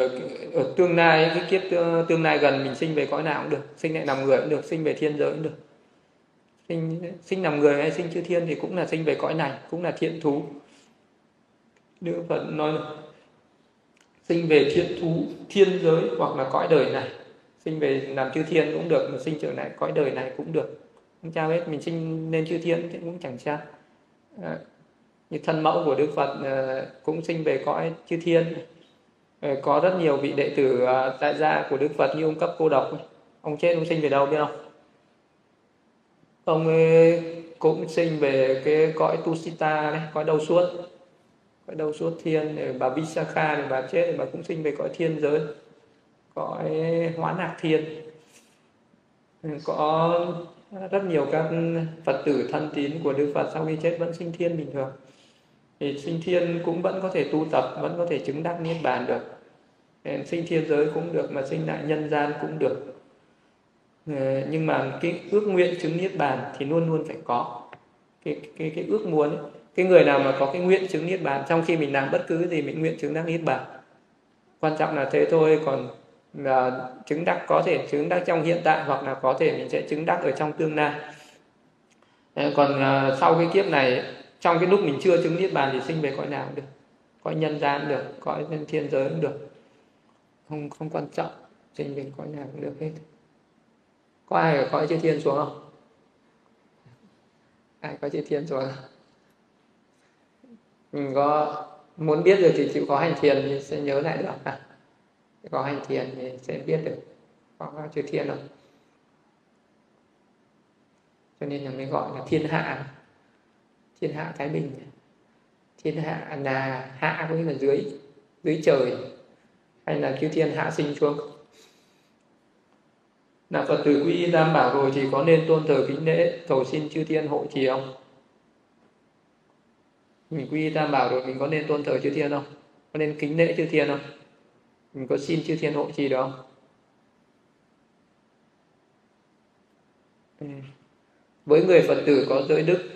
ở tương lai cái kiếp ờ, tương lai gần mình sinh về cõi nào cũng được, sinh lại nằm người cũng được, sinh về thiên giới cũng được. Sinh sinh nằm người hay sinh chư thiên thì cũng là sinh về cõi này, cũng là thiện thú. Đức Phật nói là sinh về thiên thú thiên giới hoặc là cõi đời này. Sinh về làm chư thiên cũng được mà sinh trở lại cõi đời này cũng được. Không sao hết mình sinh lên chư thiên thì cũng chẳng sao. À, như thân mẫu của Đức Phật à, cũng sinh về cõi chư thiên à, có rất nhiều vị đệ tử à, tại gia của Đức Phật như ông cấp cô độc ông chết ông sinh về đâu biết không? Ông ấy cũng sinh về cái cõi Tusita đấy cõi đầu suốt cõi đầu suốt thiên để bà Visakha thì bà chết thì bà cũng sinh về cõi thiên giới. Cõi hóa nạc thiên. Có rất nhiều các phật tử thân tín của đức phật sau khi chết vẫn sinh thiên bình thường. Thì sinh thiên cũng vẫn có thể tu tập vẫn có thể chứng đắc niết bàn được. Sinh thiên giới cũng được mà sinh lại nhân gian cũng được. Ờ, nhưng mà cái ước nguyện chứng niết bàn thì luôn luôn phải có. Cái cái cái ước muốn ấy, cái người nào mà có cái nguyện chứng niết bàn, trong khi mình làm bất cứ gì, mình nguyện chứng đắc niết bàn. Quan trọng là thế thôi, còn là chứng đắc có thể chứng đắc trong hiện tại, hoặc là có thể mình sẽ chứng đắc ở trong tương lai. Còn à, sau cái kiếp này, trong cái lúc mình chưa chứng niết bàn thì sinh về cõi nào cũng được. Cõi nhân gian được, cõi nhân thiên giới cũng được. Không không quan trọng, sinh về cõi nào cũng được hết. Có ai ở cõi chư thiên xuống không? Ai có chư thiên xuống? không? Mình có muốn biết được thì chịu có hành thiền thì sẽ nhớ lại được. *laughs* À có hành thiền thì sẽ biết được có chư thiên rồi. Cho nên là mới gọi là thiên hạ. Thiên hạ thái bình. Thiên hạ là hạ có nghĩa là dưới dưới trời. Hay là chư thiên hạ sinh xuống là phật tử quy y tam bảo rồi thì có nên tôn thờ kính lễ, cầu xin chư thiên hộ trì không? Mình quy tam bảo rồi, mình có nên tôn thờ chư thiên không? Có nên kính lễ chư thiên không? Mình có xin chư thiên hộ trì được không? Ừ. Với người phật tử có giới đức,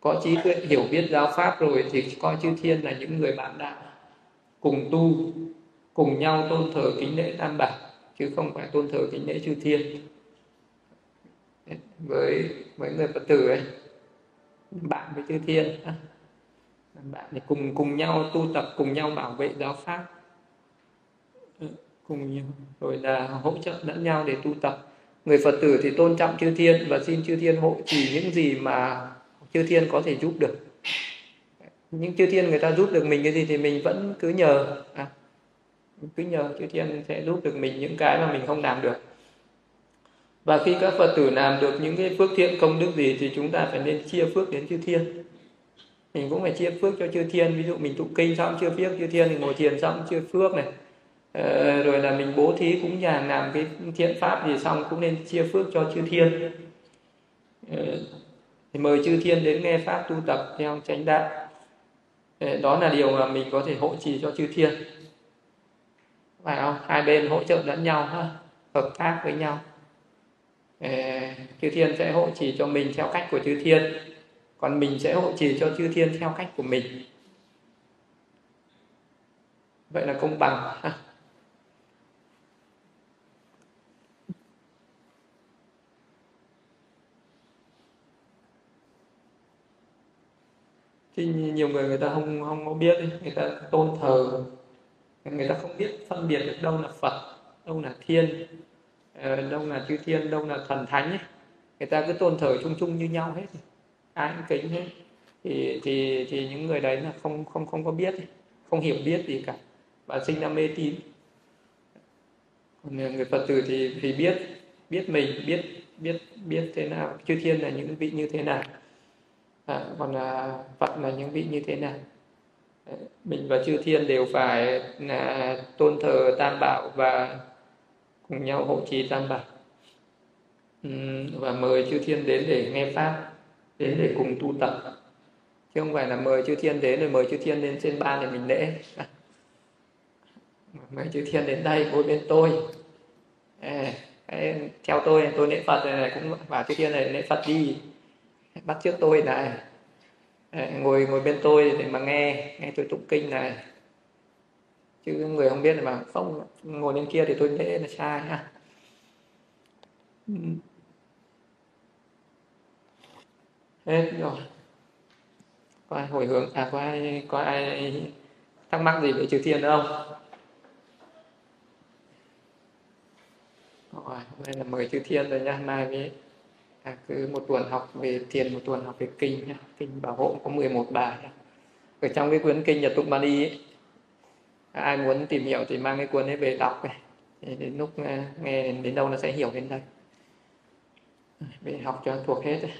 có trí tuệ, hiểu biết giáo pháp rồi thì coi chư thiên là những người bạn đạo. Cùng tu, cùng nhau tôn thờ kính lễ tam bảo, chứ không phải tôn thờ kính lễ chư thiên. Với với người phật tử ấy bạn với chư thiên bạn để cùng cùng nhau tu tập cùng nhau bảo vệ giáo pháp. Ừ, cùng nhau rồi là hỗ trợ lẫn nhau để tu tập. Người phật tử thì tôn trọng chư thiên và xin chư thiên hộ trì những gì mà chư thiên có thể giúp được. Những chư thiên người ta giúp được mình cái gì thì mình vẫn cứ nhờ. À, cứ nhờ chư thiên sẽ giúp được mình những cái mà mình không làm được và khi các phật tử làm được những cái phước thiện công đức gì thì chúng ta phải nên chia phước đến chư thiên. Mình cũng phải chia phước cho chư thiên. Ví dụ mình tụng kinh xong chia phước chư thiên thì ngồi thiền xong chia phước này. Ờ, rồi là mình bố thí cũng nhà làm cái thiện pháp gì xong cũng nên chia phước cho chư thiên. Ờ, thì mời chư thiên đến nghe pháp tu tập theo chánh đạo. Ờ, đó là điều mà mình có thể hỗ trì cho chư thiên. Phải không? Hai bên hỗ trợ lẫn nhau ha hợp tác với nhau chư thiên sẽ hộ trì cho mình theo cách của chư thiên. Còn mình sẽ hộ trì cho chư thiên theo cách của mình. Vậy là công bằng. Thì nhiều người người ta không không có biết người ta tôn thờ. Người ta không biết phân biệt được đâu là phật, đâu là thiên. Ờ, đông là chư thiên đông là thần thánh ấy. người ta cứ tôn thờ chung chung như nhau hết. Ai cũng kính hết. Thì thì thì những người đấy là không không không có biết không hiểu biết gì cả. Và sinh ra mê tín. Còn người phật tử thì thì biết biết mình biết biết biết thế nào chư thiên là những vị như thế nào. À, còn là phật là những vị như thế nào. Mình và chư thiên đều phải là tôn thờ tam bảo và cùng nhau hộ trì tam bảo. Và mời chư thiên đến để nghe pháp đến để cùng tu tập. Chứ không phải là mời chư thiên đến rồi mời chư thiên lên trên ban để mình lễ. *laughs* Mời chư thiên đến đây ngồi bên tôi. À, theo tôi tôi lễ phật này cũng bảo chư thiên này lễ phật đi. Bắt trước tôi này. Ngồi ngồi bên tôi để mà nghe nghe tôi tụng kinh này chứ người không biết mà không ngồi bên kia thì tôi lễ là sai ha. Hết rồi. Có ai hồi hướng à có ai có ai thắc mắc gì về chư thiên nữa không? Rồi hôm nay là mời chư thiên rồi nha. Mai với à, cứ một tuần học về thiền một tuần học về kinh nhá kinh bảo hộ có 11 bài nhá. ở trong cái cuốn kinh nhật tụng mani ấy, ai muốn tìm hiểu thì mang cái cuốn ấy về đọc này đến lúc ờ, nghe đến đâu nó sẽ hiểu đến đây về học cho thuộc hết đấy.